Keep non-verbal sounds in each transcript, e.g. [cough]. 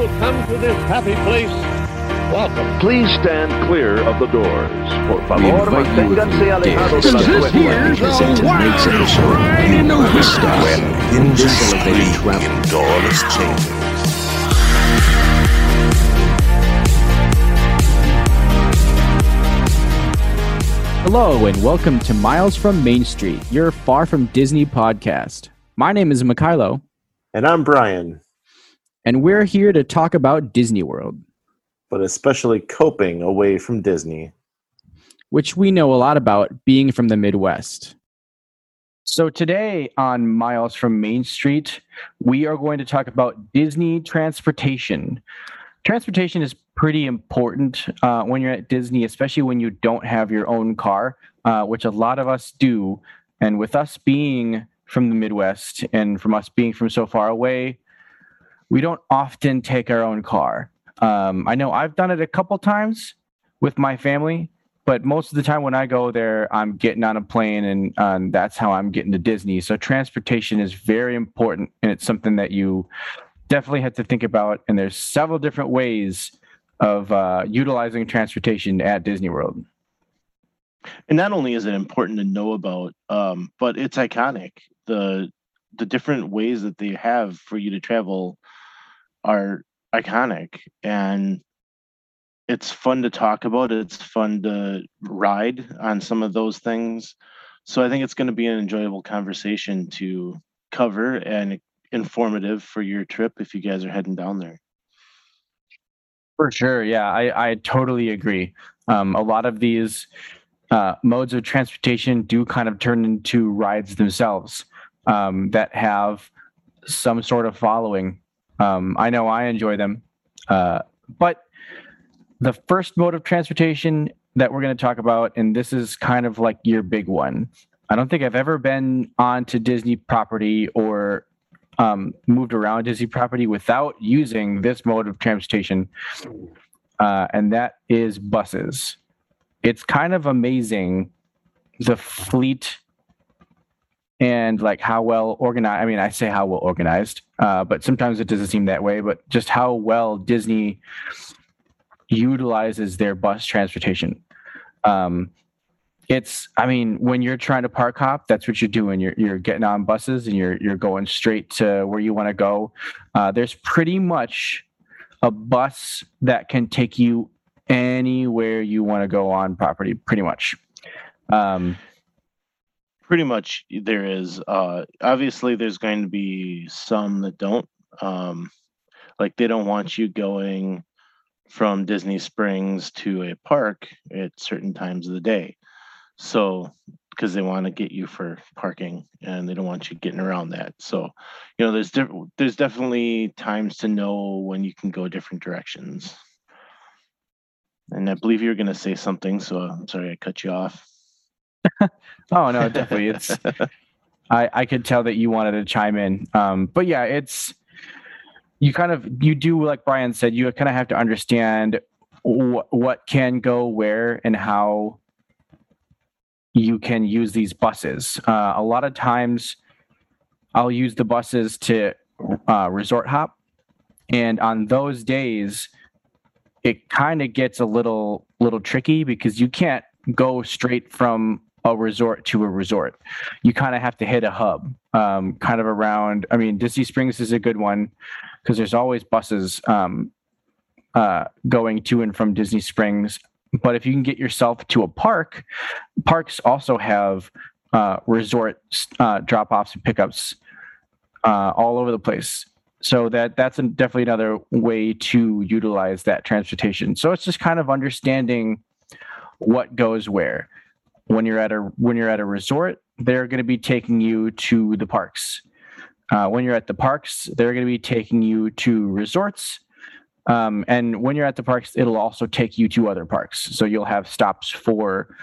will come to this happy place, welcome. Please stand clear of the doors. Por favor, invite you manténganse alejados de to las this puertas. here's a episode ride in the of whip. Stuff. When in this elevated travel doorless chamber. Hello, and welcome to Miles from Main Street, your Far From Disney podcast. My name is Mikhailo, And I'm Brian, and we're here to talk about Disney World, but especially coping away from Disney. which we know a lot about being from the Midwest. So, today on Miles from Main Street, we are going to talk about Disney transportation. Transportation is pretty important uh, when you're at Disney, especially when you don't have your own car, uh, which a lot of us do. And with us being from the Midwest and from us being from so far away, we don't often take our own car. Um, I know I've done it a couple times with my family, but most of the time when I go there, I'm getting on a plane and um, that's how I'm getting to Disney. So transportation is very important and it's something that you definitely have to think about. And there's several different ways of uh, utilizing transportation at Disney World. and not only is it important to know about um, but it's iconic the the different ways that they have for you to travel are iconic and it's fun to talk about it's fun to ride on some of those things so i think it's going to be an enjoyable conversation to cover and informative for your trip if you guys are heading down there For sure. Yeah, I, I totally agree. Um, a lot of these uh, modes of transportation do kind of turn into rides themselves um, that have some sort of following. Um, I know I enjoy them. Uh, but the first mode of transportation that we're going to talk about, and this is kind of like your big one. I don't think I've ever been onto Disney property or um, moved around Disney property without using this mode of transportation, uh, and that is buses. It's kind of amazing the fleet and like how well organized. I mean, I say how well organized, uh, but sometimes it doesn't seem that way. But just how well Disney utilizes their bus transportation. Um, it's i mean when you're trying to park hop that's what you're doing you're, you're getting on buses and you're you're going straight to where you want to go uh, there's pretty much a bus that can take you anywhere you want to go on property pretty much um, pretty much there is uh obviously there's going to be some that don't um like they don't want you going from disney springs to a park at certain times of the day. So because they want to get you for parking and they don't want you getting around that. So you know there's there's definitely times to know when you can go different directions. And i believe you were going to say something so i'm sorry i cut you off [laughs] oh no definitely it's [laughs] I, I could tell that you wanted to chime in. Um, but yeah, it's you kind of you do like Brian said, you kind of have to understand wh- what can go where and how you can use these buses. Uh, a lot of times, I'll use the buses to uh, resort hop, and on those days, it kind of gets a little little tricky because you can't go straight from a resort to a resort. You kind of have to hit a hub, um, kind of around. I mean, Disney Springs is a good one because there's always buses um, uh, going to and from Disney Springs. But if you can get yourself to a park, parks also have uh, resort uh, drop offs and pickups uh, all over the place. So that that's a, definitely another way to utilize that transportation. So it's just kind of understanding what goes where when you're at a when you're at a resort they're going to be taking you to the parks. Uh, when you're at the parks they're going to be taking you to resorts. Um, and when you're at the parks it'll also take you to other parks. So you'll have stops for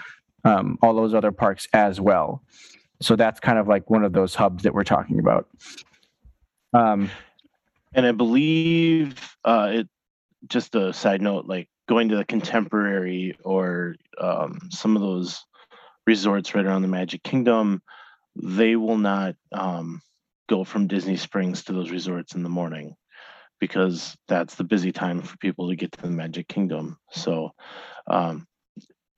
um, all those other parks as well. So that's kind of like one of those hubs that we're talking about. Um, and I believe uh, it. Just a side note, like going to the Contemporary or um, some of those resorts right around the Magic Kingdom, they will not um, go from Disney Springs to those resorts in the morning. because that's the busy time for people to get to the Magic Kingdom. So, um,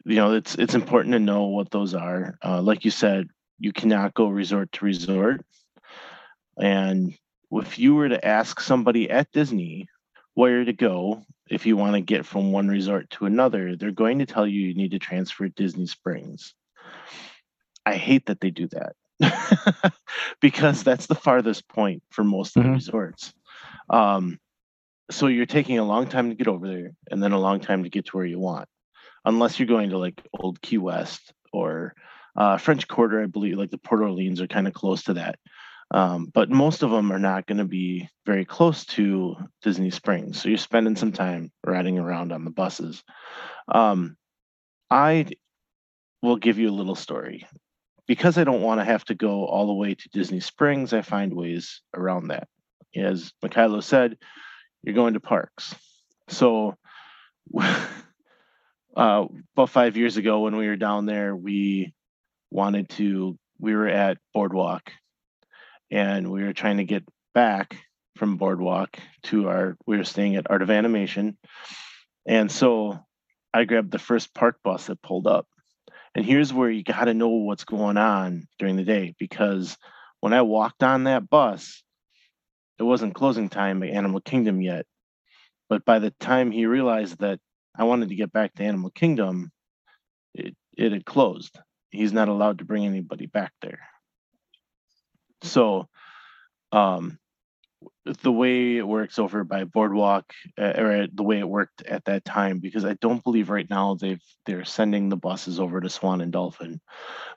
you know, it's it's important to know what those are. Uh, like you said, you cannot go resort to resort, and if you were to ask somebody at Disney where to go if you want to get from one resort to another, they're going to tell you you need to transfer Disney Springs. I hate that they do that [laughs] because that's the farthest point for most of the Mhm. resorts. Um, so you're taking a long time to get over there and then a long time to get to where you want, unless you're going to like Old Key West or uh, French Quarter, I believe, like the Port Orleans are kind of close to that. Um, but most of them are not going to be very close to Disney Springs. So you're spending some time riding around on the buses. Um, I will give you a little story. Because I don't want to have to go all the way to Disney Springs, I find ways around that. As Mikhailo said, you're going to parks. So [laughs] uh, about five years ago when we were down there, we wanted to, we were at Boardwalk and we were trying to get back from Boardwalk to our, we were staying at Art of Animation. And so I grabbed the first park bus that pulled up. And here's where you got to know what's going on during the day because when I walked on that bus, it wasn't closing time at Animal Kingdom yet. But by the time he realized that I wanted to get back to Animal Kingdom, it, it had closed. He's not allowed to bring anybody back there. So, um, the way it works over by Boardwalk, uh, or the way it worked at that time, because I don't believe right now they've they're sending the buses over to Swan and Dolphin,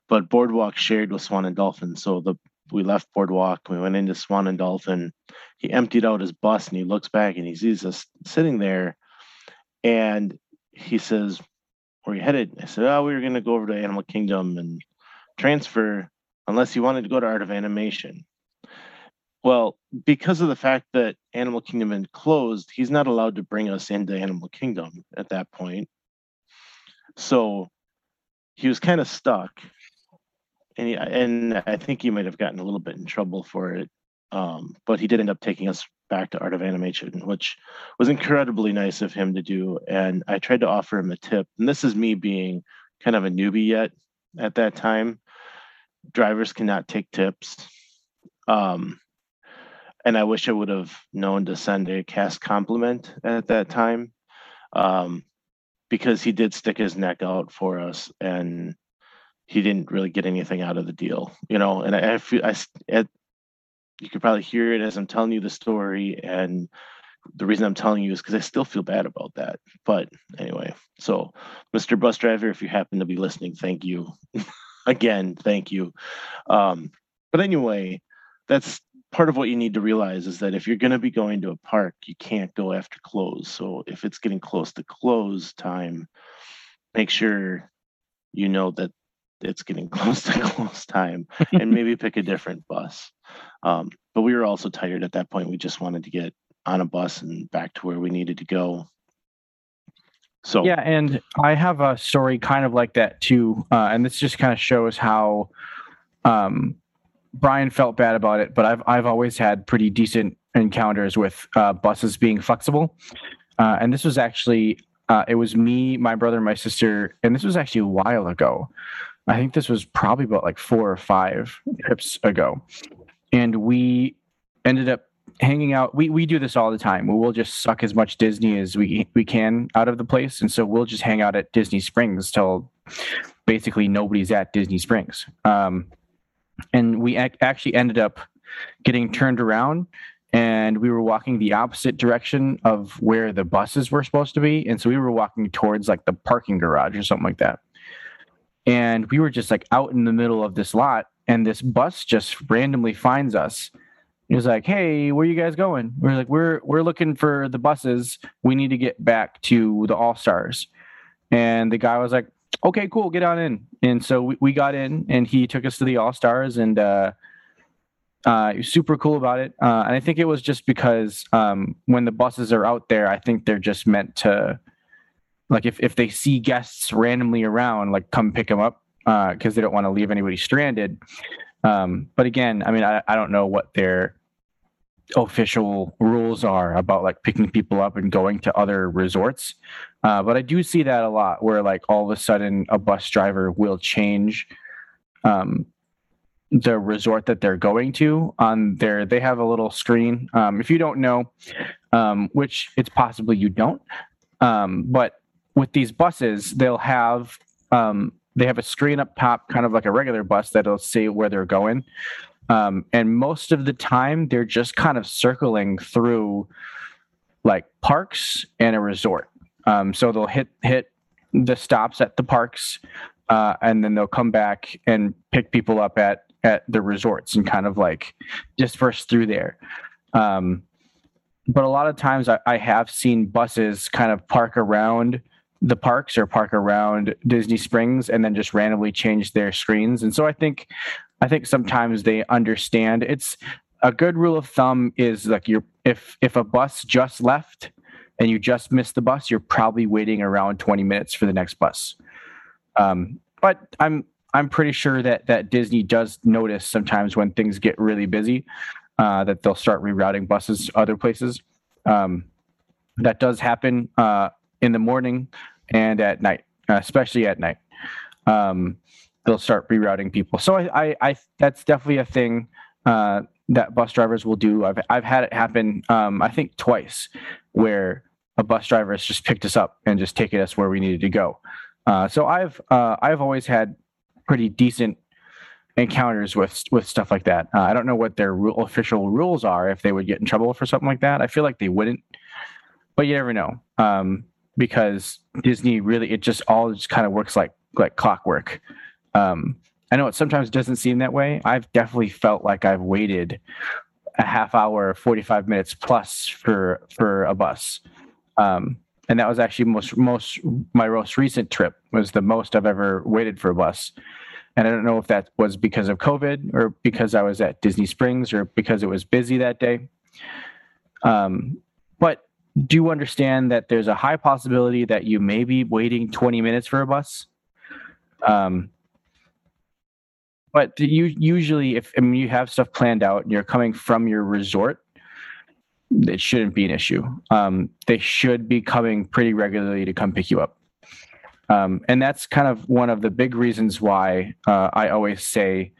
but Boardwalk shared with Swan and Dolphin. So the we left Boardwalk, we went into Swan and Dolphin. He emptied out his bus and he looks back and he sees us sitting there, and he says, "Where are you headed?" I said, "Oh, we were going to go over to Animal Kingdom and transfer, unless you wanted to go to Art of Animation." Well, because of the fact that Animal Kingdom had closed, he's not allowed to bring us into Animal Kingdom at that point. So he was kind of stuck. And, he, and I think he might have gotten a little bit in trouble for it. Um, but he did end up taking us back to Art of Animation, which was incredibly nice of him to do. And I tried to offer him a tip. And this is me being kind of a newbie yet at that time. Drivers cannot take tips. Um, and I wish I would have known to send a cast compliment at that time, um, because he did stick his neck out for us, and he didn't really get anything out of the deal, you know. And I, I feel I you could probably hear it as I'm telling you the story, and the reason I'm telling you is because I still feel bad about that. But anyway, so Mr. Bus Driver, if you happen to be listening, thank you [laughs] again, thank you. Um, but anyway, that's part of what you need to realize is that if you're going to be going to a park, you can't go after close. So if it's getting close to close time, make sure you know that it's getting [laughs] close to close time and [laughs] maybe pick a different bus. Um, but we were also tired at that point. We just wanted to get on a bus and back to where we needed to go. So Yeah, and I have a story kind of like that too, uh, and this just kind of shows how um, Brian felt bad about it. But I've I've always had pretty decent encounters with uh, buses being flexible, uh, and this was actually uh, it was me, my brother, my sister, and this was actually a while ago. I think this was probably about like four or five trips ago, and we ended up hanging out we we do this all the time we'll just suck as much disney as we we can out of the place and so we'll just hang out at disney springs till basically nobody's at disney springs um and we ac- actually ended up getting turned around and we were walking the opposite direction of where the buses were supposed to be and so we were walking towards like the parking garage or something like that and we were just like out in the middle of this lot and this bus just randomly finds us he was like, "Hey, where you guys going?" We're like, "We're we're looking for the buses. We need to get back to the All Stars." And the guy was like, "Okay, cool, get on in." And so we, we got in, and he took us to the All Stars, and uh, uh, super cool about it. Uh, and I think it was just because um, when the buses are out there, I think they're just meant to, like, if if they see guests randomly around, like, come pick them up because they don't want to leave anybody stranded. Um, but again, I mean, I, I don't know what their official rules are about like picking people up and going to other resorts. Uh, but I do see that a lot where like all of a sudden a bus driver will change um, the resort that they're going to on their they have a little screen um, if you don't know um, which it's possibly you don't um, but with these buses they'll have um, they have a screen up top kind of like a regular bus that'll say where they're going um, and most of the time they're just kind of circling through like parks and a resort um, so they'll hit hit the stops at the parks uh, and then they'll come back and pick people up at at the resorts and kind of like disperse through there. Um, but a lot of times I, I have seen buses kind of park around the parks or park around Disney Springs and then just randomly change their screens. And so I think I think sometimes they understand it's a good rule of thumb is like you're if if a bus just left and you just missed the bus, you're probably waiting around 20 minutes for the next bus. Um, but I'm I'm pretty sure that that Disney does notice sometimes when things get really busy uh, that they'll start rerouting buses other places. Um, that does happen uh, in the morning and at night, especially at night. Um, they'll start rerouting people. So I, I, I that's definitely a thing uh, that bus drivers will do. I've I've had it happen. Um, I think twice where a bus driver has just picked us up and just taken us where we needed to go. Uh, so I've uh, I've always had pretty decent encounters with with stuff like that. Uh, I don't know what their official rules are if they would get in trouble for something like that. I feel like they wouldn't, but you never know um, because Disney really it just all just kind of works like like clockwork. Um, I know it sometimes doesn't seem that way. I've definitely felt like I've waited a half hour, forty five minutes plus for for a bus. Um, and that was actually most most my most recent trip was the most I've ever waited for a bus. And I don't know if that was because of COVID or because I was at Disney Springs or because it was busy that day. Um, but do you understand that there's a high possibility that you may be waiting 20 minutes for a bus. Um, but you usually, if I mean, you have stuff planned out and you're coming from your resort, it shouldn't be an issue. Um, they should be coming pretty regularly to come pick you up. Um, and that's kind of one of the big reasons why uh, I always say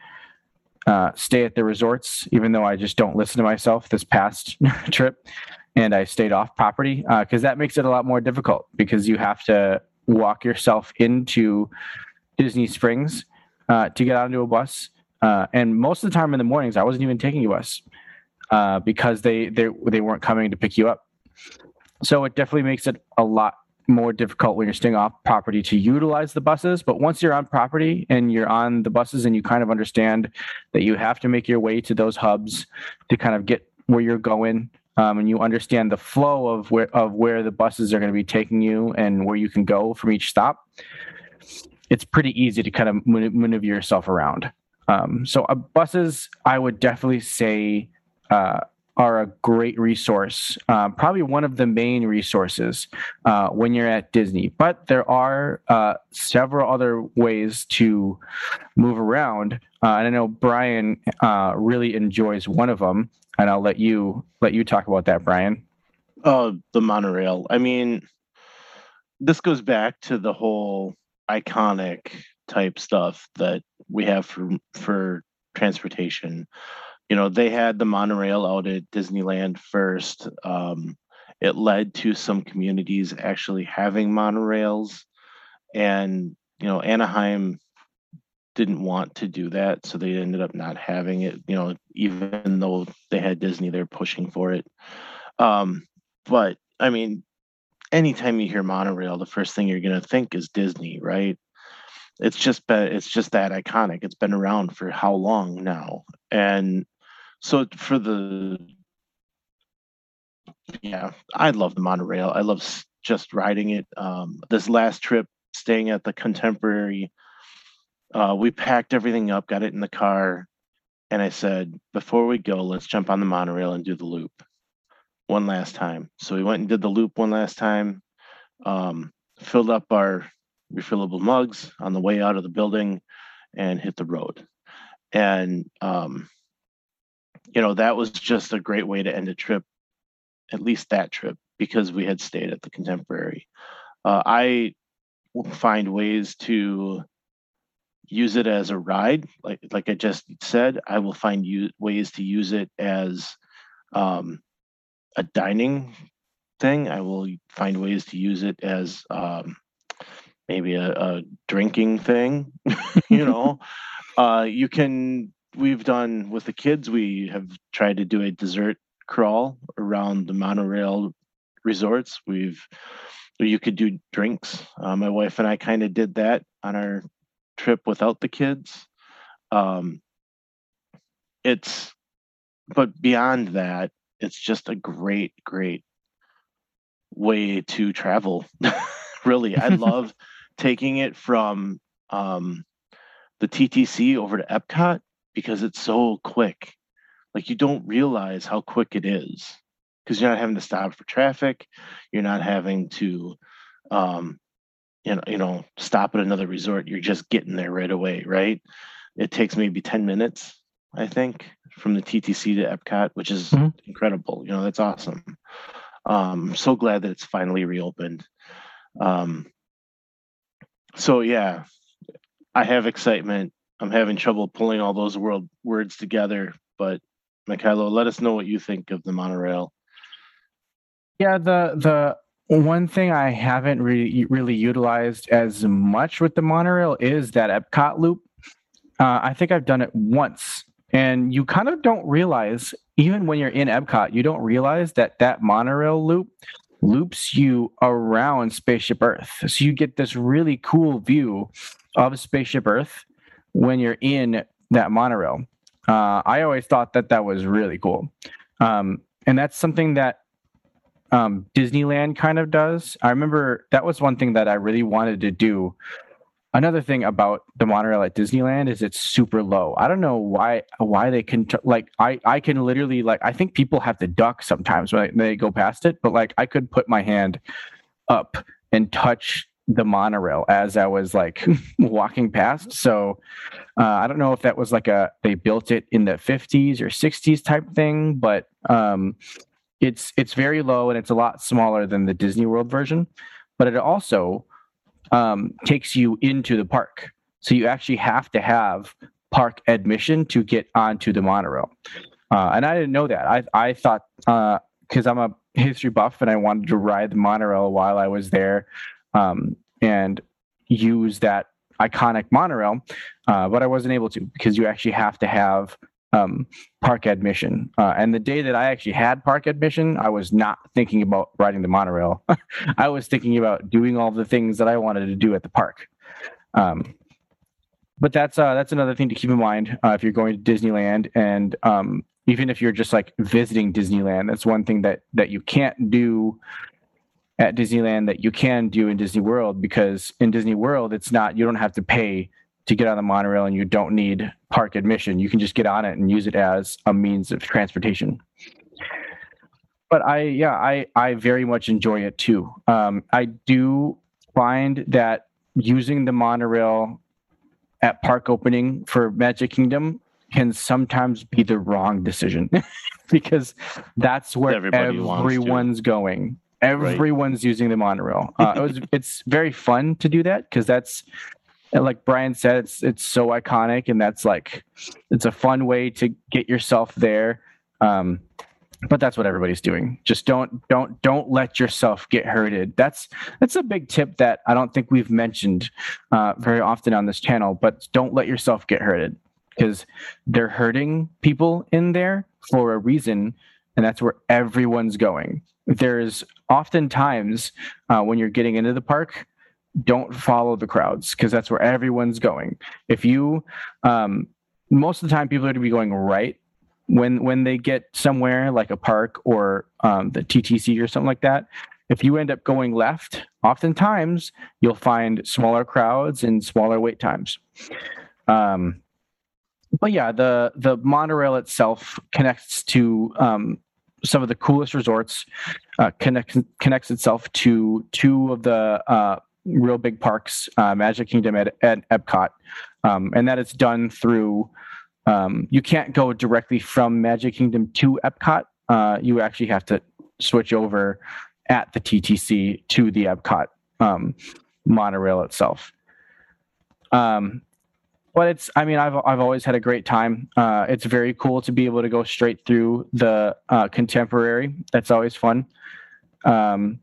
uh, stay at the resorts, even though I just don't listen to myself this past [laughs] trip and I stayed off property because uh, that makes it a lot more difficult because you have to walk yourself into Disney Springs uh, to get onto a bus. Uh, and most of the time in the mornings, I wasn't even taking a bus uh, because they they they weren't coming to pick you up. So it definitely makes it a lot more difficult when you're staying off property to utilize the buses. But once you're on property and you're on the buses and you kind of understand that you have to make your way to those hubs to kind of get where you're going. Um, and you understand the flow of where of where the buses are going to be taking you and where you can go from each stop. It's pretty easy to kind of maneuver yourself around. Um, so uh, buses, I would definitely say uh, are a great resource, uh, probably one of the main resources uh, when you're at Disney. But there are uh, several other ways to move around, uh, and I know Brian really enjoys one of them. And I'll let you let you talk about that, Brian. Oh, the monorail. I mean, this goes back to the whole iconic type stuff that we have for for transportation. You know they had the monorail out at disneyland first. Um, it led to some communities actually having monorails. And you know anaheim didn't want to do that so they ended up not having it you know even though they had disney they're pushing for it. Um, but i mean anytime you hear monorail the first thing you're going to think is disney right it's just been it's just that iconic it's been around for how long now and so for the yeah, I love the monorail. I love just riding it. Um, this last trip, staying at the Contemporary, uh, we packed everything up, got it in the car, and I said, before we go, let's jump on the monorail and do the loop one last time. So we went and did the loop one last time, um, filled up our refillable mugs on the way out of the building, and hit the road. And um, you know, that was just a great way to end a trip, at least that trip, because we had stayed at the Contemporary. Uh, I will find ways to use it as a ride, like like I just said. I will find you ways to use it as um, a dining thing. I will find ways to use it as um, maybe a, a drinking thing. [laughs] you know, [laughs] uh, you can. We've done with the kids. We have tried to do a dessert crawl around the monorail resorts. We've you could do drinks. Uh, my wife and I kind of did that on our trip without the kids. Um, it's, but beyond that, it's just a great, great way to travel. [laughs] really, I [laughs] love taking it from um, the TTC over to Epcot because it's so quick. Like you don't realize how quick it is because you're not having to stop for traffic. You're not having to, um, you know, you know, stop at another resort. You're just getting there right away, right? It takes maybe 10 minutes, I think, from the TTC to Epcot, which is mm-hmm. incredible. You know, that's awesome. Um, I'm so glad that it's finally reopened. Um, so yeah, I have excitement. I'm having trouble pulling all those world words together, but Mikhailo, let us know what you think of the monorail. Yeah, the the one thing I haven't really really utilized as much with the monorail is that Epcot loop. Uh, I think I've done it once, and you kind of don't realize, even when you're in Epcot, you don't realize that that monorail loop loops you around Spaceship Earth. So you get this really cool view of Spaceship Earth when you're in that monorail. Uh, I always thought that that was really cool. Um, and that's something that um, Disneyland kind of does. I remember that was one thing that I really wanted to do. Another thing about the monorail at Disneyland is it's super low. I don't know why why they can like I I can literally like I think people have to duck sometimes when they go past it, but like I could put my hand up and touch the monorail as I was like [laughs] walking past. So uh, I don't know if that was like a they built it in the 50s or 60s type thing, but um, it's it's very low and it's a lot smaller than the Disney World version, but it also um, takes you into the park. So you actually have to have park admission to get onto the monorail. Uh, and I didn't know that. I I thought because uh, I'm a history buff and I wanted to ride the monorail while I was there, um, and use that iconic monorail, uh, but I wasn't able to because you actually have to have um, park admission. Uh, and the day that I actually had park admission, I was not thinking about riding the monorail. [laughs] I was thinking about doing all the things that I wanted to do at the park. Um, but that's uh, that's another thing to keep in mind uh, if you're going to Disneyland, and um, even if you're just like visiting Disneyland, that's one thing that that you can't do at Disneyland that you can do in Disney World because in Disney World it's not you don't have to pay to get on the monorail and you don't need park admission. You can just get on it and use it as a means of transportation. But I, yeah, I, I very much enjoy it too. Um, I do find that using the monorail at park opening for Magic Kingdom can sometimes be the wrong decision [laughs] because that's where Everybody everyone's going. Everyone's right. using the monorail. Uh, it was, it's very fun to do that because that's and like Brian said, it's it's so iconic, and that's like it's a fun way to get yourself there. Um, but that's what everybody's doing. Just don't don't don't let yourself get herded. That's that's a big tip that I don't think we've mentioned uh, very often on this channel. But don't let yourself get herded because they're herding people in there for a reason, and that's where everyone's going. There's oftentimes uh, when you're getting into the park, don't follow the crowds because that's where everyone's going. If you, um, most of the time, people are to be going right when when they get somewhere like a park or um, the TTC or something like that. If you end up going left, oftentimes you'll find smaller crowds and smaller wait times. Um, but yeah, the the monorail itself connects to um, some of the coolest resorts. Uh, connects connects itself to two of the uh, real big parks, uh, Magic Kingdom at, at Epcot, um, and that it's done through um, you can't go directly from Magic Kingdom to Epcot. Uh, you actually have to switch over at the TTC to the Epcot um, monorail itself. Um, but it's, I mean, I've I've always had a great time. Uh, it's very cool to be able to go straight through the uh, contemporary. That's always fun. Um,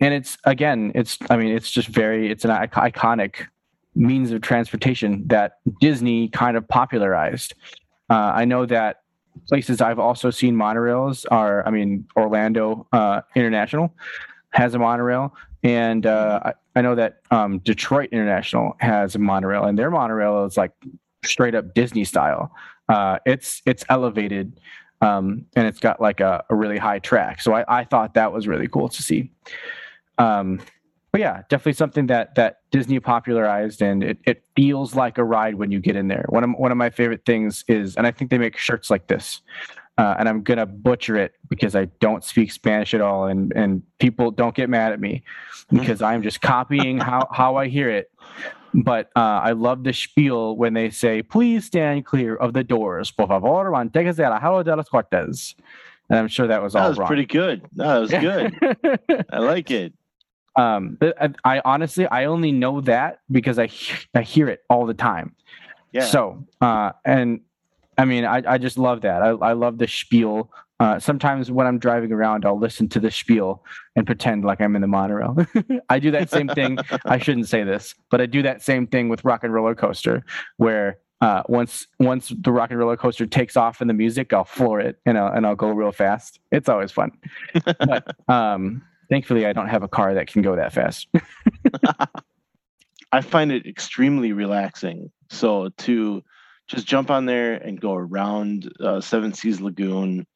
and it's again, it's I mean, it's just very, it's an iconic means of transportation that Disney kind of popularized. Uh, I know that places I've also seen monorails are, I mean, Orlando uh, International has a monorail, and uh, I, I, know that um, Detroit International has a monorail, and their monorail is like straight up Disney style. Uh, it's it's elevated, um, and it's got like a, a, really high track. So I, I thought that was really cool to see. Um, but yeah, definitely something that that Disney popularized, and it, it feels like a ride when you get in there. One of one of my favorite things is, and I think they make shirts like this, uh, and I'm gonna butcher it because I don't speak Spanish at all, and and people don't get mad at me because I'm just copying how how I hear it. But uh, I love the spiel when they say, "Please stand clear of the doors, por favor, manténgase alejado de las puertas." And I'm sure that was all that was wrong. pretty good. That was [laughs] good. I like it. Um, I, I, honestly, I only know that because I I hear it all the time. Yeah. So, uh, and I mean, I, I just love that. I, I love the spiel. Uh, sometimes when I'm driving around, I'll listen to the spiel and pretend like I'm in the monorail. [laughs] I do that same thing. I shouldn't say this, but I do that same thing with Rock and Roller Coaster, where uh, once once the Rock and Roller Coaster takes off in the music, I'll floor it and I'll and I'll go real fast. It's always fun. [laughs] but um, Thankfully, I don't have a car that can go that fast. [laughs] [laughs] I find it extremely relaxing. So to just jump on there and go around uh, Seven Seas Lagoon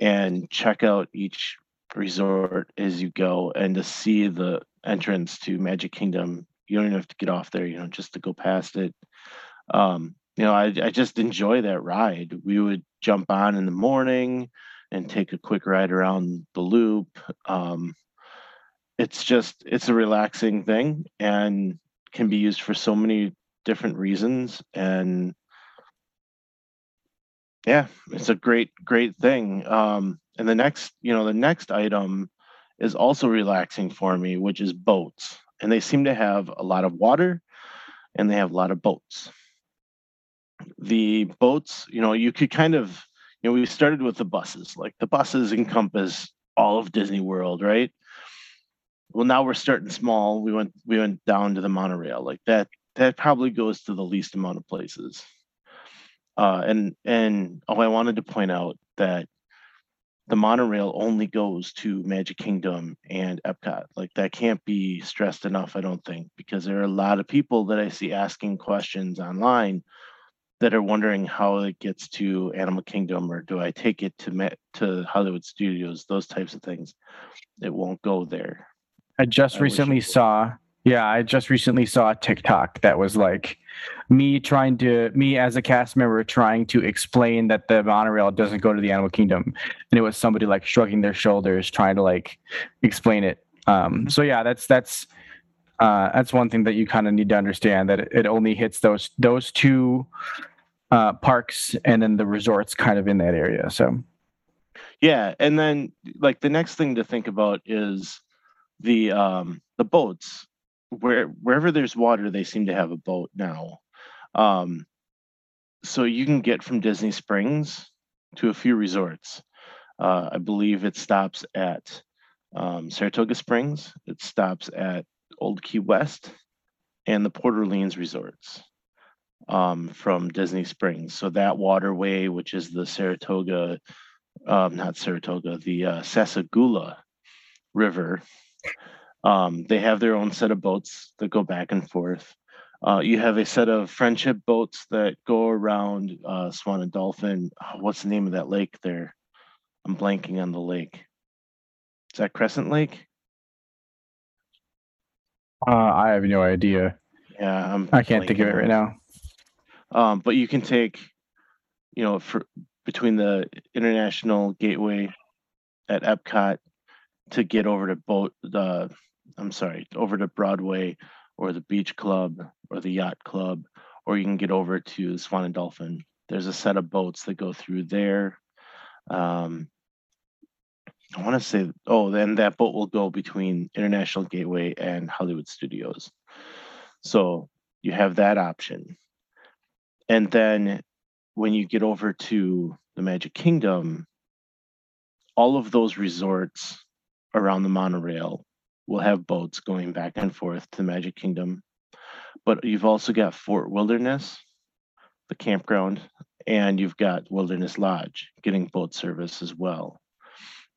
and check out each resort as you go and to see the entrance to Magic Kingdom. You don't even have to get off there, you know, just to go past it. Um, you know, I, I just enjoy that ride. We would jump on in the morning and take a quick ride around the loop. Um, it's just it's a relaxing thing and can be used for so many different reasons and yeah it's a great great thing. Um and the next you know the next item is also relaxing for me which is boats. And they seem to have a lot of water and they have a lot of boats. The boats you know you could kind of you know we started with the buses like the buses encompass all of disney world right well now we're starting small. We went we went down to the monorail. Like that that probably goes to the least amount of places. Uh, and and oh i wanted to point out that the monorail only goes to magic kingdom and epcot. Like that can't be stressed enough i don't think because there are a lot of people that i see asking questions online that are wondering how it gets to animal kingdom or do i take it to to hollywood studios those types of things. It won't go there I just I recently saw yeah, I just recently saw a TikTok that was like me trying to me as a cast member trying to explain that the monorail doesn't go to the animal kingdom. And it was somebody like shrugging their shoulders trying to like explain it. Um so yeah, that's that's uh that's one thing that you kind of need to understand that it, it only hits those those two uh parks and then the resorts kind of in that area. So yeah, and then like the next thing to think about is the um the boats where wherever there's water they seem to have a boat now. Um so you can get from disney springs to a few resorts. Uh, i believe it stops at um, saratoga springs it stops at old key west and the port orleans resorts um, from disney springs. So that waterway which is the saratoga um, not saratoga the uh, sassagoula river um, they have their own set of boats that go back and forth. Uh, you have a set of friendship boats that go around uh, Swan and Dolphin. Oh, what's the name of that lake there? I'm blanking on the lake. Is that Crescent Lake? Uh, I have no idea. Yeah, I'm I can't think of it right now. Um, but you can take, you know, for between the International Gateway at Epcot to get over to boat the I'm sorry, over to Boardwalk or the Beach Club or the Yacht Club, or you can get over to the Swan and Dolphin there's a set of boats that go through there. Um, I want to say, oh, then that boat will go between International Gateway and Hollywood Studios. So you have that option. And then when you get over to the Magic Kingdom, all of those resorts around the monorail will have boats going back and forth to Magic Kingdom. But you've also got Fort Wilderness, the campground, and you've got Wilderness Lodge getting boat service as well.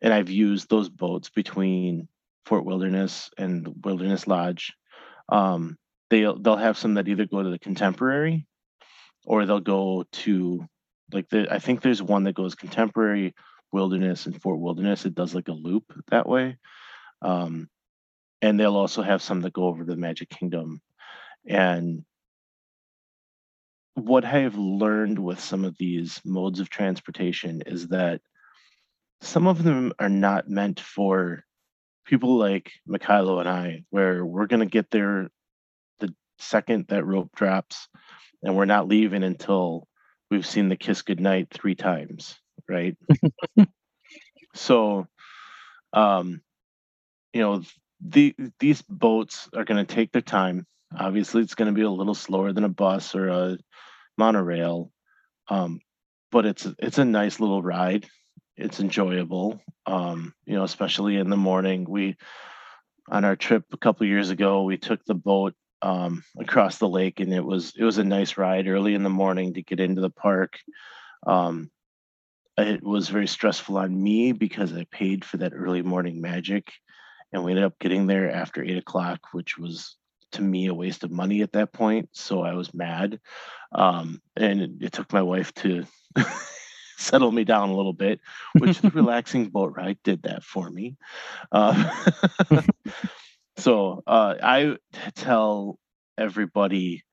And I've used those boats between Fort Wilderness and Wilderness Lodge. Um, they'll they'll have some that either go to the Contemporary, or they'll go to like the I think there's one that goes Contemporary, Wilderness, and Fort Wilderness. It does like a loop that way. Um, and they'll also have some that go over to the Magic Kingdom. And what I've learned with some of these modes of transportation is that some of them are not meant for people like Mikhailo and I, where we're going to get there the second that rope drops and we're not leaving until we've seen the kiss goodnight three times, right? [laughs] so, um, you know, the these boats are going to take their time. Obviously, it's going to be a little slower than a bus or a monorail, um, but it's it's a nice little ride. It's enjoyable, um, you know, especially in the morning. We on our trip a couple years ago, we took the boat um, across the lake, and it was it was a nice ride early in the morning to get into the park. Um, it was very stressful on me because I paid for that early morning magic and we ended up getting there after eight o'clock, which was to me a waste of money at that point. So I was mad, um, and it, it took my wife to [laughs] settle me down a little bit, which the [laughs] relaxing boat ride did that for me. Uh, [laughs] so uh, I tell everybody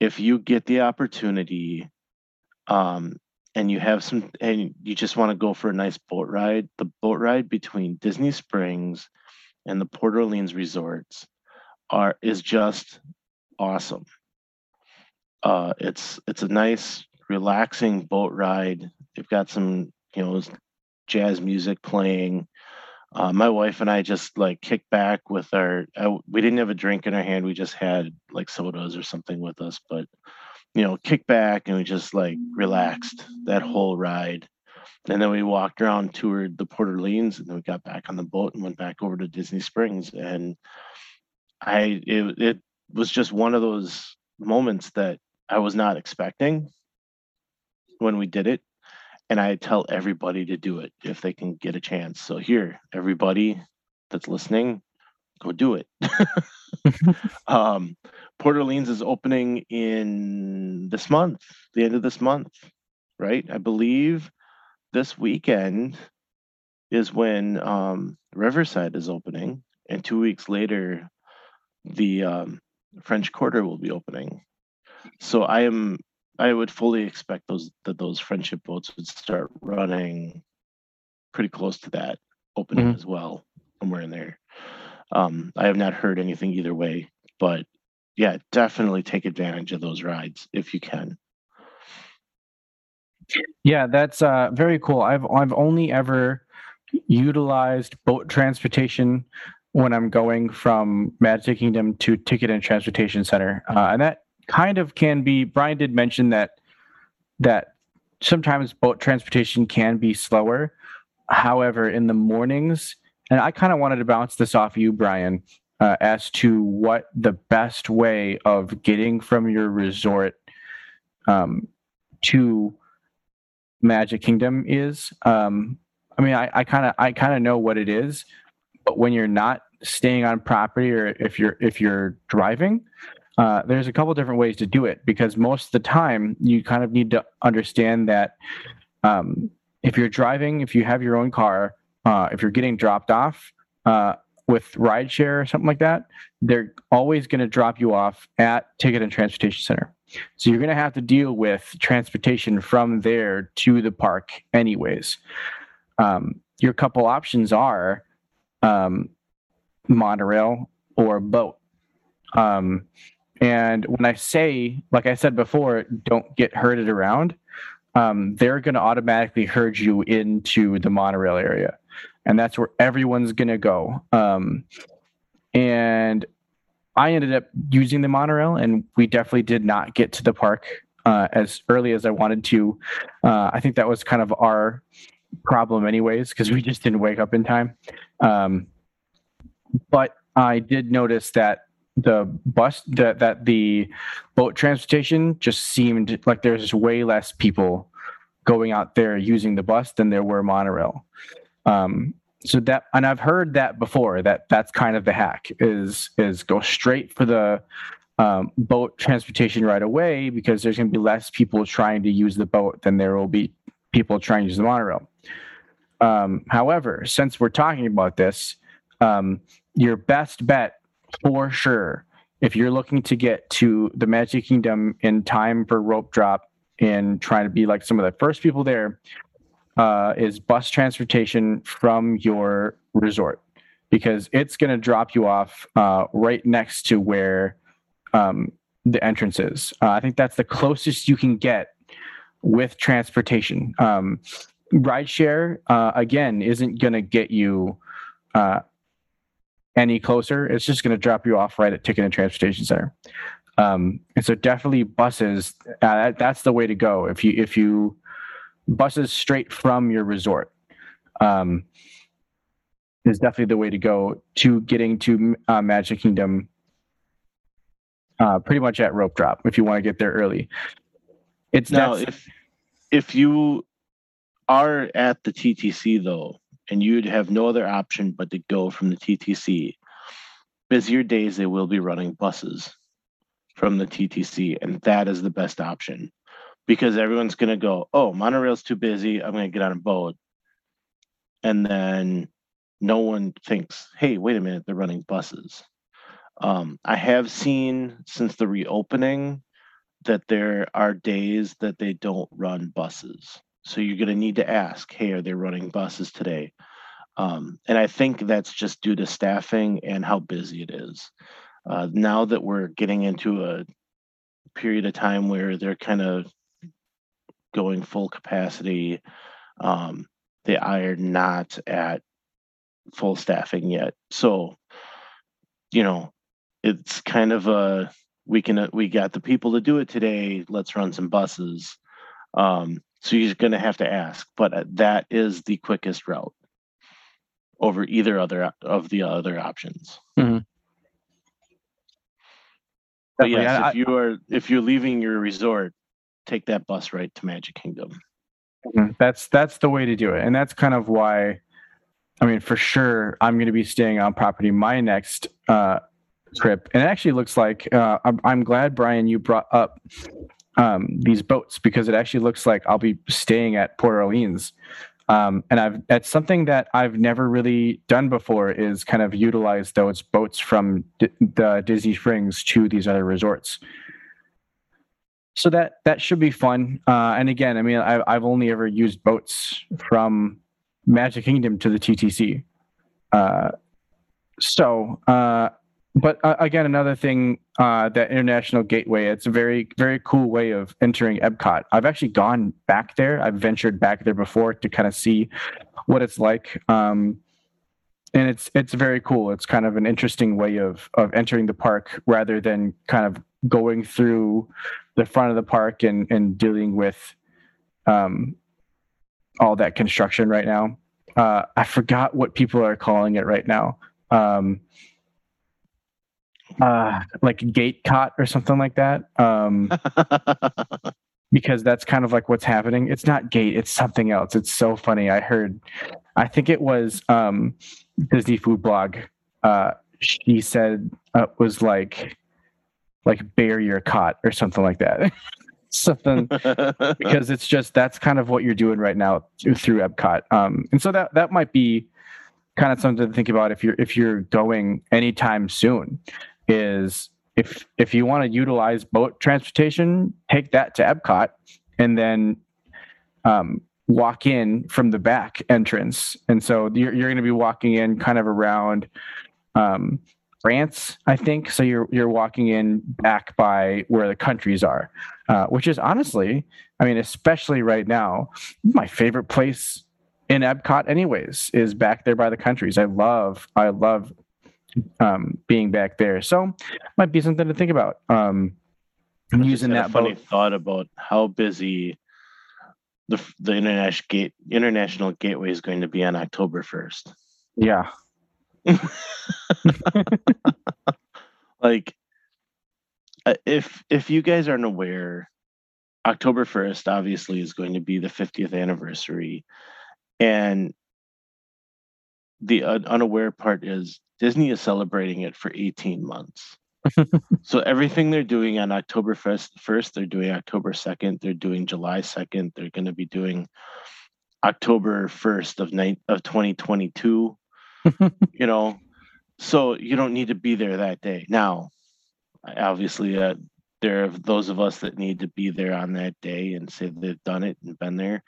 if you get the opportunity um, and you have some and you just want to go for a nice boat ride the boat ride between disney springs and the Port Orleans resorts are is just awesome. Uh, it's it's a nice, relaxing boat ride. They've got some you know jazz music playing. Uh, my wife and I just like kicked back with our. Uh, we didn't have a drink in our hand. We just had like sodas or something with us, but you know, kick back and we just like relaxed that mm-hmm. whole ride. And then we walked around, toured the Port Orleans, and then we got back on the boat and went back over to Disney Springs. And I, it, it was just one of those moments that I was not expecting when we did it. And I tell everybody to do it if they can get a chance. So here, everybody that's listening, go do it. [laughs] [laughs] um, Port Orleans is opening in this month, the end of this month, right? I believe this weekend is when um, Riverside is opening, and two weeks later, the um, French Quarter will be opening. So I am I would fully expect those that those friendship boats would start running pretty close to that opening mm-hmm. as well, somewhere in there. Um, I have not heard anything either way, but yeah, definitely take advantage of those rides if you can. Yeah, that's uh, very cool. I've I've only ever utilized boat transportation when I'm going from Magic Kingdom to Ticket and Transportation Center, uh, and that kind of can be. Brian did mention that that sometimes boat transportation can be slower. However, in the mornings, and I kind of wanted to bounce this off you, Brian, uh, as to what the best way of getting from your resort um, to Magic Kingdom is. Um, I mean, I kind of I kind of know what it is, but when you're not staying on property or if you're if you're driving, uh, there's a couple different ways to do it because most of the time you kind of need to understand that um, if you're driving, if you have your own car, uh, if you're getting dropped off uh, with rideshare or something like that, they're always going to drop you off at Ticket and Transportation Center. So you're going to have to deal with transportation from there to the park, anyways. Um, your couple options are um, monorail or boat. Um, and when I say, like I said before, don't get herded around, um, they're going to automatically herd you into the monorail area, and that's where everyone's to go. Um, and I ended up using the monorail, and we definitely did not get to the park uh, as early as I wanted to. Uh, I think that was kind of our problem, anyways, because we just didn't wake up in time. Um, but I did notice that the bus that that the boat transportation just seemed like there's way less people going out there using the bus than there were monorail. Um, so that and I've heard that before that that's kind of the hack is is go straight for the um, boat transportation right away because there's going to be less people trying to use the boat than there will be people trying to use the monorail. Um, however, since we're talking about this, um, your best bet for sure, if you're looking to get to the Magic Kingdom in time for rope drop and trying to be like some of the first people there, uh, is bus transportation from your resort because it's going to drop you off uh, right next to where um, the entrance is. Uh, I think that's the closest you can get with transportation. Um, rideshare, uh, again, isn't going to get you uh, any closer. It's just going to drop you off right at Ticket and Transportation Center. Um, and so definitely buses. Uh, that's the way to go. If you if you buses straight from your resort um, is definitely the way to go to getting to uh, Magic Kingdom. Uh, pretty much at rope drop if you want to get there early. It's Now, if if you are at the TTC though, and you'd have no other option but to go from the TTC, busier days they will be running buses from the TTC, and that is the best option because everyone's gonna go, oh, monorail's too busy. I'm gonna get on a boat, and then no one thinks, hey, wait a minute, they're running buses. Um, I have seen since the reopening that there are days that they don't run buses. So you're going to need to ask, hey, are they running buses today? Um, and I think that's just due to staffing and how busy it is. Uh, now that we're getting into a period of time where they're kind of going full capacity, um, they are not at full staffing yet. So, you know, it's kind of a we can uh, we got the people to do it today. Let's run some buses. Um, so you're going to have to ask, but uh, that is the quickest route over either other of the other options. Mm-hmm. But yes, I- if you are if you're leaving your resort, take that bus right to Magic Kingdom. Mhm. That's that's the way to do it, and that's kind of why. I mean, for sure, I'm going to be staying on property my next uh, trip, and it actually looks like uh, I'm, I'm glad Brian you brought up um, these boats because it actually looks like I'll be staying at Port Orleans, um, and I've that's something that I've never really done before is kind of utilize those boats from D- the Disney Springs to these other resorts so that that should be fun. Uh, and again, I mean, I've I've only ever used boats from Magic Kingdom to the TTC. Uh, so, uh, but uh, again, another thing uh, that International Gateway, it's a very very cool way of entering Epcot. I've actually gone back there. I've ventured back there before to kind of see what it's like. Um, and it's it's very cool. It's kind of an interesting way of of entering the park rather than kind of going through the front of the park and and dealing with um all that construction right now. Uh, I forgot what people are calling it right now. Um, uh, like gate cot or something like that. Um, [laughs] because that's kind of like what's happening. It's not gate, it's something else. It's so funny. I heard, I think it was um, Disney Food Blog. Uh, she said uh, was like, like barrier cot or something like that. [laughs] something [laughs] because it's just that's kind of what you're doing right now through, through Epcot. Um, and so that that might be kind of something to think about if you're if you're going anytime soon. Is if if you want to utilize boat transportation, take that to Epcot and then um, walk in from the back entrance. And so you're you're going to be walking in kind of around um, France, I think. So you're you're walking in back by where the countries are, uh, which is honestly, I mean, especially right now, my favorite place in Epcot, anyways, is back there by the countries. I love I love um, being back there. So might be something to think about. Um, I just using that a funny boat. thought about how busy the the international gate international gateway is going to be on October first. Yeah. [laughs] Like, uh, if if you guys aren't aware, October first obviously is going to be the 50th anniversary, and the un- unaware part is Disney is celebrating it for 18 months. [laughs] so everything they're doing on October 1st, first, they're doing October 2nd, they're doing July 2nd, they're going to be doing October 1st of night of 2022. [laughs] you know, so you don't need to be there that day. Now, obviously, uh, there are those of us that need to be there on that day and say they've done it and been there.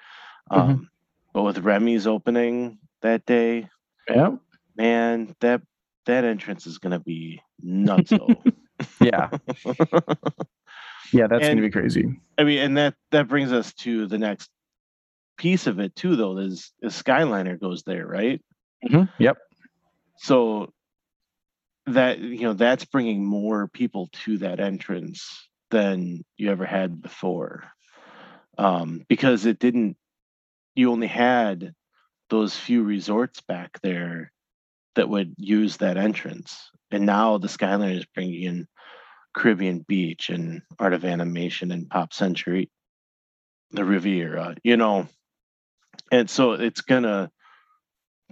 Um, But with Remy's opening that day, Yeah. man, that that entrance is gonna be nuts. [laughs] Yeah. [laughs] Yeah. That's And- gonna be crazy. I mean, and that that brings us to the next piece of it too, though. Is, is Skyliner goes there, right? Mhm. Yep. So that you know that's bringing more people to that entrance than you ever had before, um, because it didn't. You only had those few resorts back there that would use that entrance, and now the skyline is bringing in Caribbean Beach and Art of Animation and Pop Century, the Riviera, you know, and so it's gonna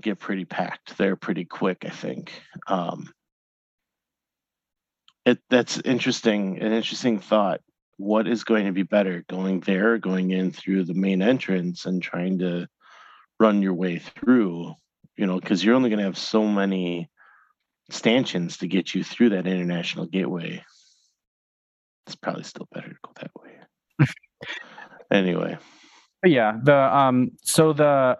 get pretty packed there pretty quick, I think. Um, it that's interesting, an interesting thought. What is going to be better, going there, going in through the main entrance, and trying to run your way through? You know, because you're only going to have so many stanchions to get you through that international gateway. It's probably still better to go that way. [laughs] anyway, Yeah, the um so the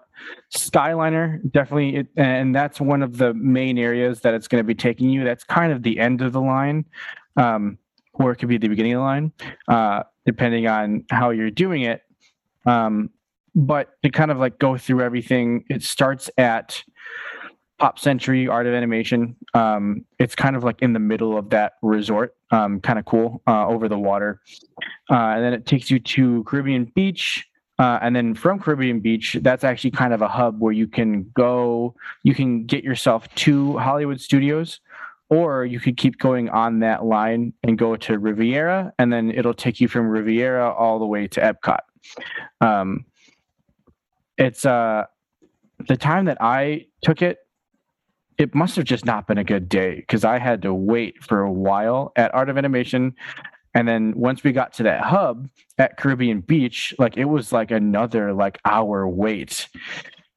Skyliner definitely it, and that's one of the main areas that it's going to be taking you. That's kind of the end of the line. Um or it could be the beginning of the line, uh, depending on how you're doing it. Um, but to kind of like go through everything, it starts at Pop Century Art of Animation. Um, it's kind of like in the middle of that resort, um, kind of cool uh, over the water. Uh, and then it takes you to Caribbean Beach. Uh, and then from Caribbean Beach, that's actually kind of a hub where you can go, you can get yourself to Hollywood Studios, or you could keep going on that line and go to Riviera, and then it'll take you from Riviera all the way to Epcot. Um, it's uh, the time that I took it, it must have just not been a good day because I had to wait for a while at Art of Animation. And then once we got to that hub at Caribbean Beach, like it was like another like hour wait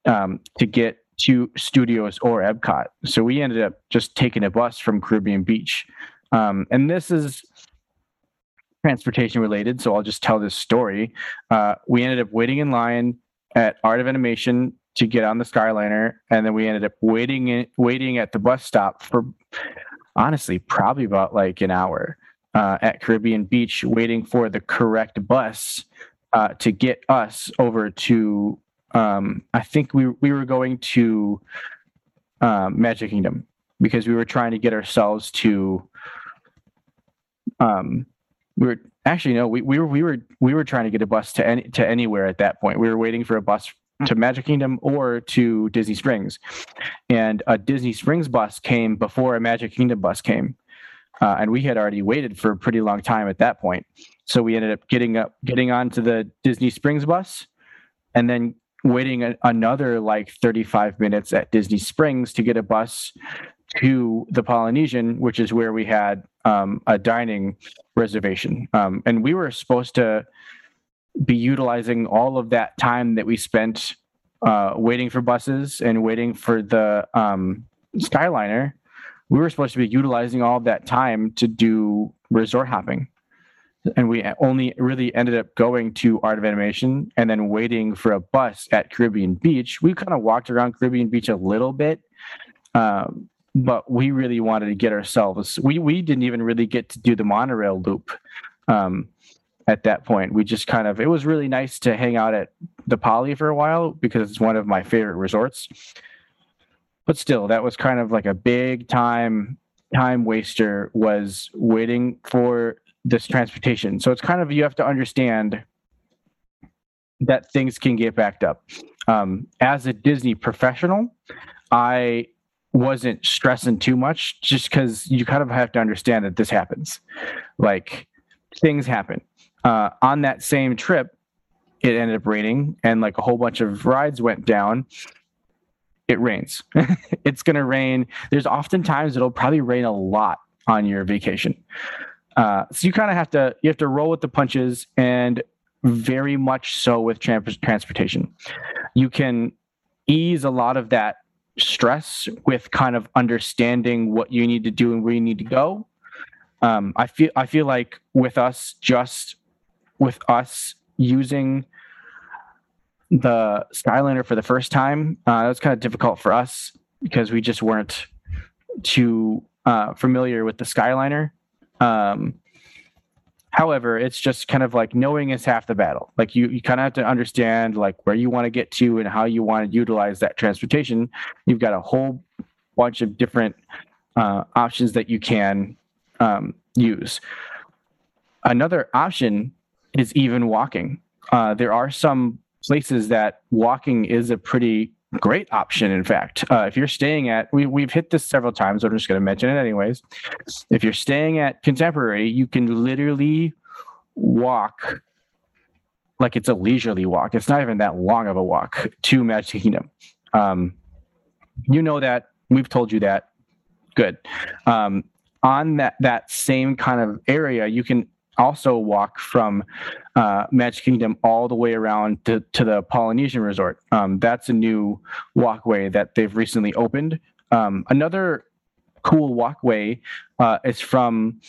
um, to get to studios or Epcot. So we ended up just taking a bus from Caribbean Beach. Um, and this is transportation related. So I'll just tell this story. Uh, we ended up waiting in line at Art of Animation to get on the Skyliner, and then we ended up waiting in, waiting at the bus stop for honestly probably about like an hour uh, at Caribbean Beach, waiting for the correct bus uh, to get us over to. Um, I think we we were going to um, Magic Kingdom because we were trying to get ourselves to. Um, we were actually no, we, we were we were we were trying to get a bus to any to anywhere at that point. We were waiting for a bus to Magic Kingdom or to Disney Springs, and a Disney Springs bus came before a Magic Kingdom bus came, uh, and we had already waited for a pretty long time at that point. So we ended up getting up, getting onto the Disney Springs bus, and then waiting a, another like 35 minutes at Disney Springs to get a bus to the Polynesian, which is where we had um, a dining reservation, um, and we were supposed to be utilizing all of that time that we spent uh, waiting for buses and waiting for the um, Skyliner. We were supposed to be utilizing all that time to do resort hopping. And we only really ended up going to Art of Animation and then waiting for a bus at Caribbean Beach. We kind of walked around Caribbean Beach a little bit, um, but we really wanted to get ourselves. We we didn't even really get to do the monorail loop. Um, at that point, we just kind of. It was really nice to hang out at the Poly for a while because it's one of my favorite resorts. But still, that was kind of like a big time time waster. Was waiting for this transportation. So it's kind of you have to understand that things can get backed up. Um, as a Disney professional, I wasn't stressing too much just because you kind of have to understand that this happens. Like things happen. Uh, on that same trip, it ended up raining and like a whole bunch of rides went down. It rains. [laughs] it's going to rain. There's oftentimes it'll probably rain a lot on your vacation. Uh, so you kind of have to you have to roll with the punches and very much so with trans- transportation. You can ease a lot of that stress with kind of understanding what you need to do and where you need to go. Um, I feel I feel like with us just with us using the Skyliner for the first time, uh, that was kind of difficult for us because we just weren't too uh, familiar with the Skyliner. Um, however, it's just kind of like knowing is half the battle. Like you, you kind of have to understand like where you want to get to and how you want to utilize that transportation. You've got a whole bunch of different uh, options that you can um, use. Another option is even walking. Uh, there are some places that walking is a pretty great option in fact. Uh, if you're staying at we, we've hit this several times i'm just going to mention it anyways. If you're staying at contemporary you can literally walk like it's a leisurely walk. It's not even that long of a walk to magic kingdom. Um, you know that. We've told you that. Good. Um, on that that same kind of area you can also walk from uh, Magic Kingdom all the way around to, to the Polynesian Resort. Um, that's a new walkway that they've recently opened. Um, another cool walkway uh, is from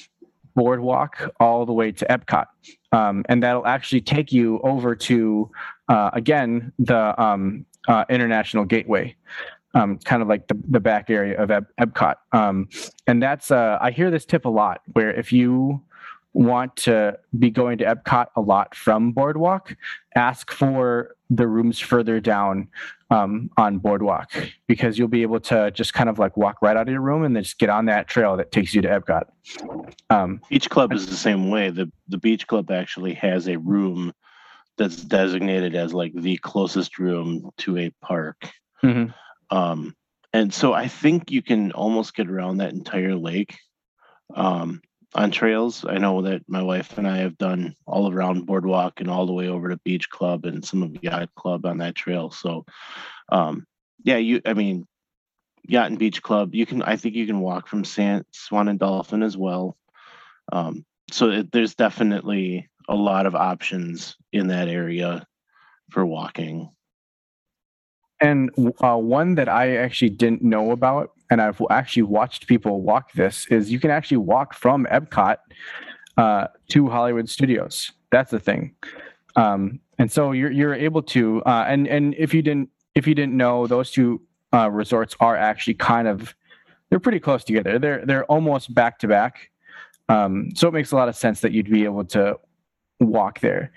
Boardwalk all the way to Epcot. Um, and that'll actually take you over to, uh, again, the um, uh, International Gateway. Um, kind of like the, the back area of Ep- Epcot. Um, and that's, uh, I hear this tip a lot where if you want to be going to Epcot a lot from Boardwalk, ask for the rooms further down um, on Boardwalk because you'll be able to just kind of like walk right out of your room and then just get on that trail that takes you to Epcot. Um, Beach Club is the same way. The the Beach Club actually has a room that's designated as like the closest room to a park. Mhm. Um, and so I think you can almost get around that entire lake. Um, on trails. I know that my wife and I have done all around Boardwalk and all the way over to Beach Club and some of Yacht Club on that trail. So, um, yeah, you. I mean, Yacht and Beach Club. You can. I think you can walk from San, Swan and Dolphin as well. Um, so it, there's definitely a lot of options in that area for walking. And uh, one that I actually didn't know about, and I've actually watched people walk this, is you can actually walk from Epcot uh, to Hollywood Studios. That's the thing. Um, and so you're you're able to, uh, and and if you didn't if you didn't know, those two uh, resorts are actually kind of they're pretty close together. They're they're almost back to back. Um, so it makes a lot of sense that you'd be able to walk there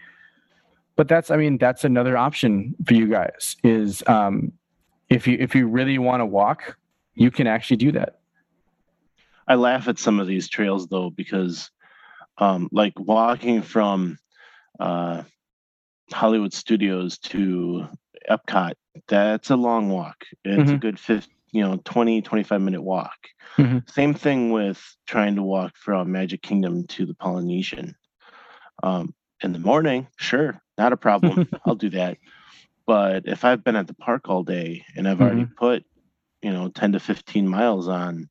but that's i mean that's another option for you guys is um if you if you really want to walk you can actually do that I laugh at some of these trails though because, um, like walking from uh, Hollywood Studios to Epcot, that's a long walk. It's a Mhm. good 50, you know, 20, 25 minute walk. Mhm. Same thing with trying to walk from Magic Kingdom to the Polynesian. Um, in the morning, sure, not a problem. [laughs] I'll do that. But if I've been at the park all day and I've already put, you know, 10 to 15 miles on,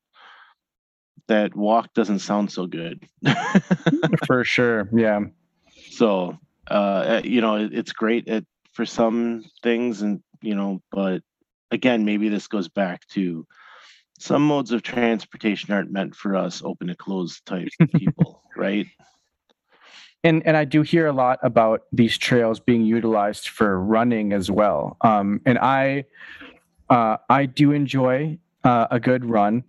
that walk doesn't sound so good. [laughs] for sure yeah so uh you know it, it's great at for some things and you know but again maybe this goes back to some modes of transportation aren't meant for us open and closed type [laughs] people right and and I do hear a lot about these trails being utilized for running as well. Um, and I uh, I do enjoy uh, a good run,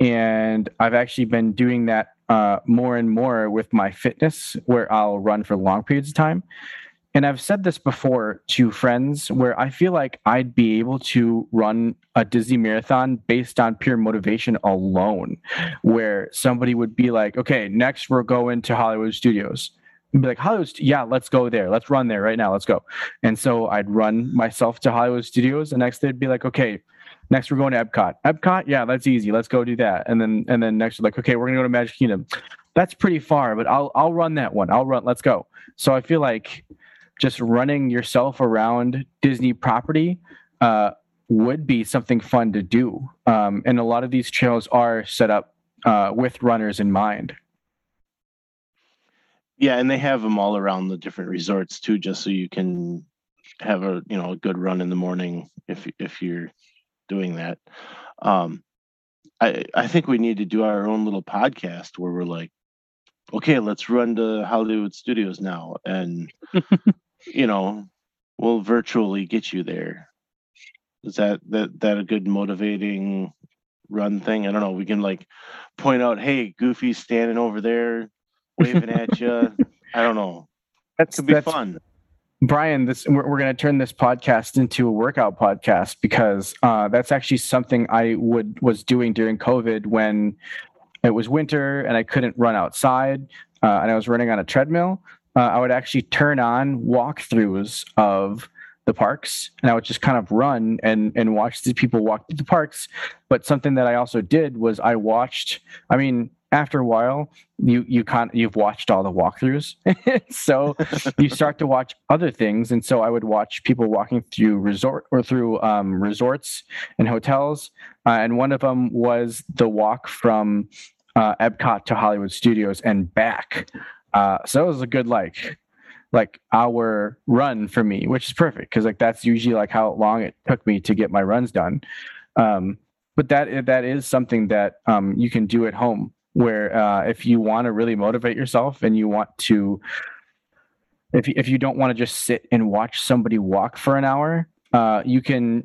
and I've actually been doing that uh, more and more with my fitness, where I'll run for long periods of time. And I've said this before to friends where I feel like I'd be able to run a Disney marathon based on pure motivation alone, where somebody would be like, okay, next we're going to Hollywood Studios. Be like, Hollywood, yeah, let's go there. Let's run there right now. Let's go. And so I'd run myself to Hollywood Studios. And next they'd be like, okay, next we're going to Epcot. Epcot, yeah, that's easy. Let's go do that. And then and then next like, okay, we're gonna go to Magic Kingdom. That's pretty far, but I'll I'll run that one. I'll run. Let's go. So I feel like just running yourself around Disney property uh, would be something fun to do. Um, and a lot of these trails are set up uh, with runners in mind. Yeah, and they have them all around the different resorts too, just so you can have a you know a good run in the morning if if you're doing that. Um, I I think we need to do our own little podcast where we're like, okay, let's run to Hollywood Studios now, and [laughs] you know, we'll virtually get you there. Is that that that a good motivating run thing? I don't know. We can like point out, hey, Goofy's standing over there waving at you. I don't know. [laughs] That's Could be that's, fun. Brian, this we're, we're going to turn this podcast into a workout podcast because uh, that's actually something I would was doing during COVID when it was winter and I couldn't run outside uh, and I was running on a treadmill. Uh, I would actually turn on walkthroughs of the parks and I would just kind of run and and watch the people walk through the parks. But something that I also did was I watched. I mean, after a while, you you can't you've watched all the walkthroughs, [laughs] so [laughs] you start to watch other things. And so I would watch people walking through resort or through um, resorts and hotels. Uh, and one of them was the walk from uh, Epcot to Hollywood Studios and back. Uh, so it was a good like like hour run for me, which is perfect because like that's usually like how long it took me to get my runs done. Um, but that that is something that um, you can do at home where uh, if you want to really motivate yourself and you want to if, if you don't want to just sit and watch somebody walk for an hour uh, you can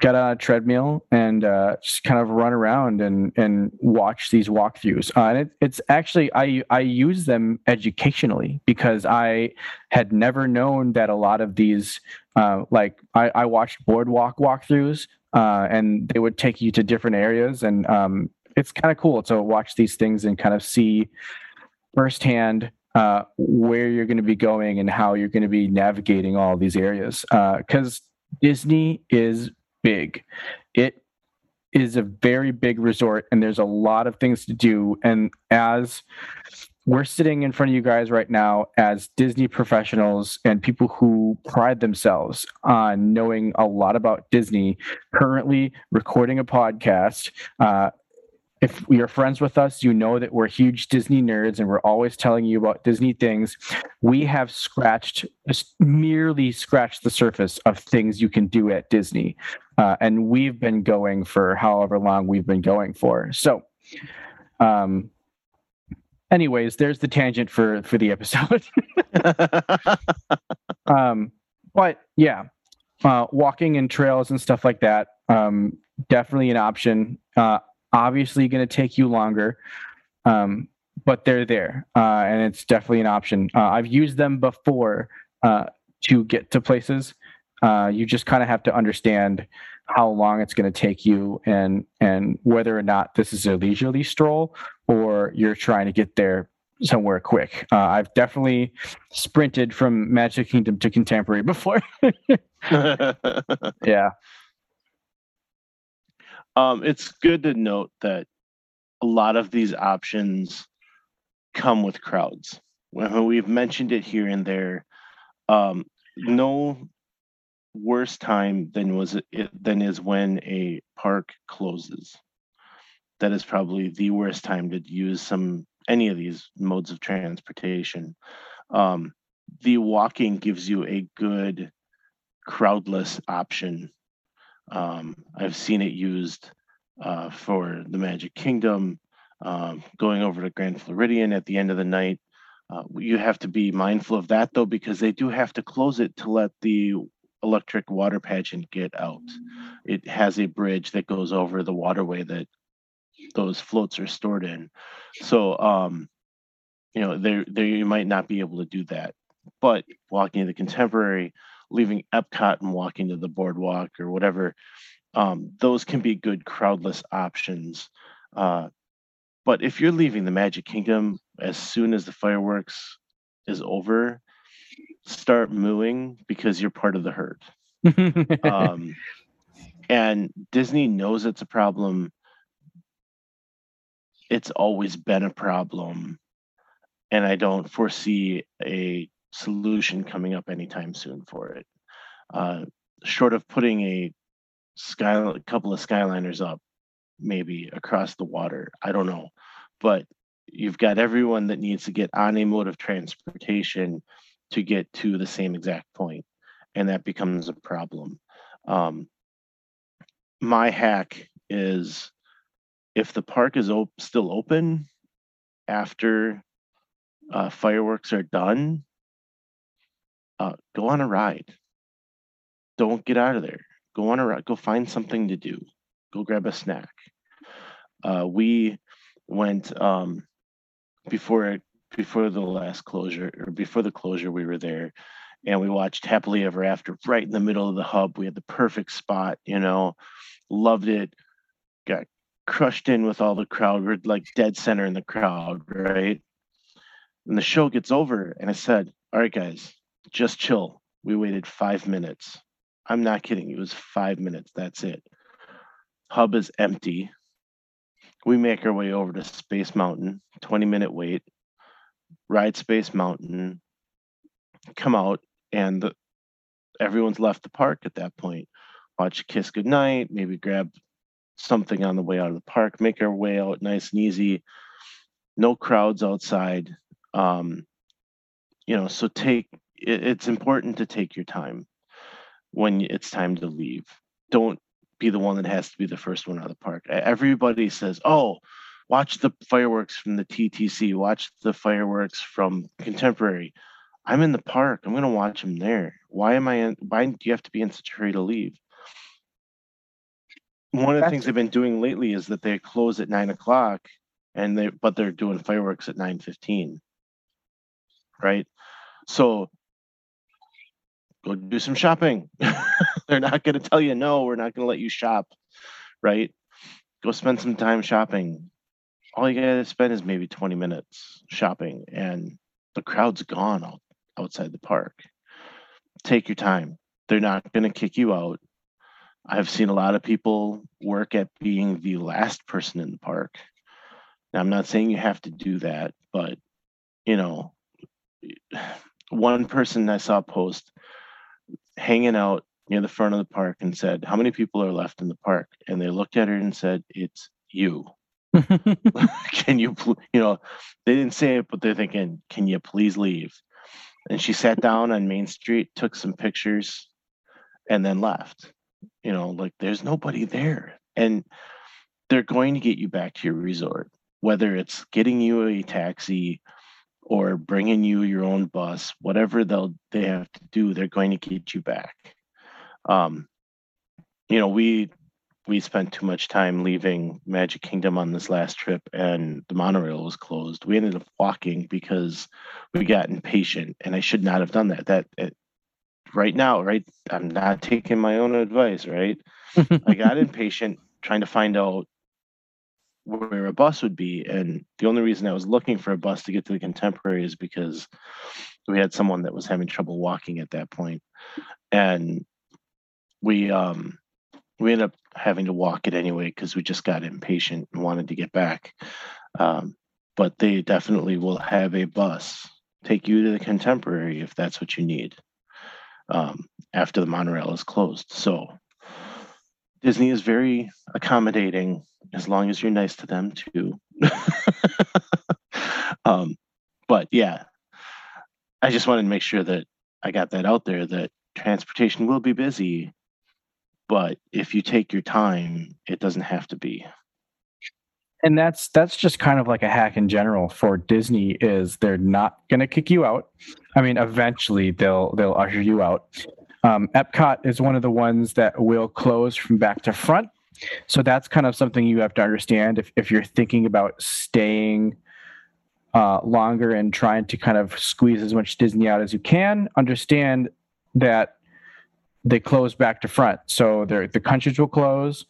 get on a treadmill and uh, just kind of run around and and watch these walkthroughs. Uh, and it, it's actually I I use them educationally because I had never known that a lot of these uh, like I, I watched boardwalk walkthroughs uh, and they would take you to different areas and um, it's kind of cool to watch these things and kind of see firsthand uh, where you're going to be going and how you're going to be navigating all these areas because Disney is big. It is a very big resort and there's a lot of things to do. And as we're sitting in front of you guys right now as Disney professionals and people who pride themselves on knowing a lot about Disney, currently recording a podcast, uh, if you're friends with us, you know that we're huge Disney nerds and we're always telling you about Disney things. We have scratched, merely scratched the surface of things you can do at Disney. Uh, and we've been going for however long we've been going for. So, um, anyways, there's the tangent for for the episode. [laughs] um, but yeah, uh, walking and trails and stuff like that, um, definitely an option. Uh, obviously going to take you longer, um, but they're there, uh, and it's definitely an option. Uh, I've used them before uh, to get to places. Uh, you just kind of have to understand how long it's going to take you, and and whether or not this is a leisurely stroll or you're trying to get there somewhere quick. Uh, I've definitely sprinted from Magic Kingdom to Contemporary before. [laughs] [laughs] yeah. Um, it's good to note that a lot of these options come with crowds. We've mentioned it here and there, um, no worse time than was it than is when a park closes. That is probably the worst time to use some any of these modes of transportation. Um, the walking gives you a good crowdless option um, I've seen it used uh, for the Magic Kingdom, um, going over to Grand Floridian at the end of the night. Uh, you have to be mindful of that though, because they do have to close it to let the electric water pageant get out. It has a bridge that goes over the waterway that those floats are stored in. So um, you know, there there you might not be able to do that. But walking the contemporary, leaving Epcot and walking to the boardwalk or whatever, um, those can be good crowdless options. Uh, but if you're leaving the Magic Kingdom as soon as the fireworks is over, start mooing because you're part of the herd. [laughs] um, and Disney knows it's a problem. It's always been a problem. And I don't foresee a solution coming up anytime soon for it. Uh, short of putting a sky, a couple of skyliners up, maybe across the water. I don't know, but you've got everyone that needs to get on a mode of transportation to get to the same exact point, and that becomes a problem. Um, my hack is if the park is op- still open after uh, fireworks are done, uh, go on a ride. Don't get out of there. Go on a ride. Go find something to do. Go grab a snack. Uh, we went um, before before the last closure or before the closure. We were there, and we watched Happily Ever After right in the middle of the hub. We had the perfect spot. You know, loved it. Got crushed in with all the crowd. We're like dead center in the crowd, right? And the show gets over, and I said, "All right, guys, just chill. We waited five minutes. I'm not kidding. It was five minutes. That's it. Hub is empty. We make our way over to Space Mountain, 20 minute wait, ride Space Mountain, come out, and the, everyone's left the park at that point. Watch Kiss Goodnight, maybe grab something on the way out of the park, make our way out nice and easy. No crowds outside. Um, you know, so take it, it's important to take your time when it's time to leave. Don't be the one that has to be the first one out of the park. Everybody says, "Oh, watch the fireworks from the TTC, watch the fireworks from Contemporary." I'm in the park. I'm going to watch them there. Why am I in, why do you have to be in such a hurry to leave? One of the things they've been doing lately is that they close at nine o'clock and they but they're doing fireworks at 9:15. Right? So go do some shopping. [laughs] They're not going to tell you no, we're not going to let you shop, right? Go spend some time shopping. All you got to spend is maybe 20 minutes shopping, and the crowd's gone out, outside the park. Take your time. They're not going to kick you out. I've seen a lot of people work at being the last person in the park. Now, I'm not saying you have to do that, but you know, [sighs] one person I saw post hanging out near the front of the park and said, How many people are left in the park? And they looked at her and said, It's you. [laughs] [laughs] can you, you know, they didn't say it, but they're thinking, Can you please leave? And she sat down on Main Street, took some pictures, and then left. You know, like there's nobody there. And they're going to get you back to your resort, whether it's getting you a taxi or bringing you your own bus, whatever they'll they have to do, they're going to get you back. Um, you know, we we spent too much time leaving Magic Kingdom on this last trip, and the monorail was closed. We ended up walking because we got impatient, and I should not have done that. That it, right now, right? I'm not taking my own advice, right? [laughs] I got impatient trying to find out where a bus would be. And the only reason I was looking for a bus to get to the contemporary is because we had someone that was having trouble walking at that point. And we um we ended up having to walk it anyway because we just got impatient and wanted to get back. Um, but they definitely will have a bus take you to the contemporary if that's what you need um, after the monorail is closed. So Disney is very accommodating as long as you're nice to them too. [laughs] um, but yeah, I just wanted to make sure that I got that out there that transportation will be busy, but if you take your time, it doesn't have to be. And that's that's just kind of like a hack in general for Disney is they're not going to kick you out. I mean, eventually they'll they'll usher you out. Um, Epcot is one of the ones that will close from back to front. So that's kind of something you have to understand if, if you're thinking about staying uh, longer and trying to kind of squeeze as much Disney out as you can. Understand that they close back to front. So the countries will close.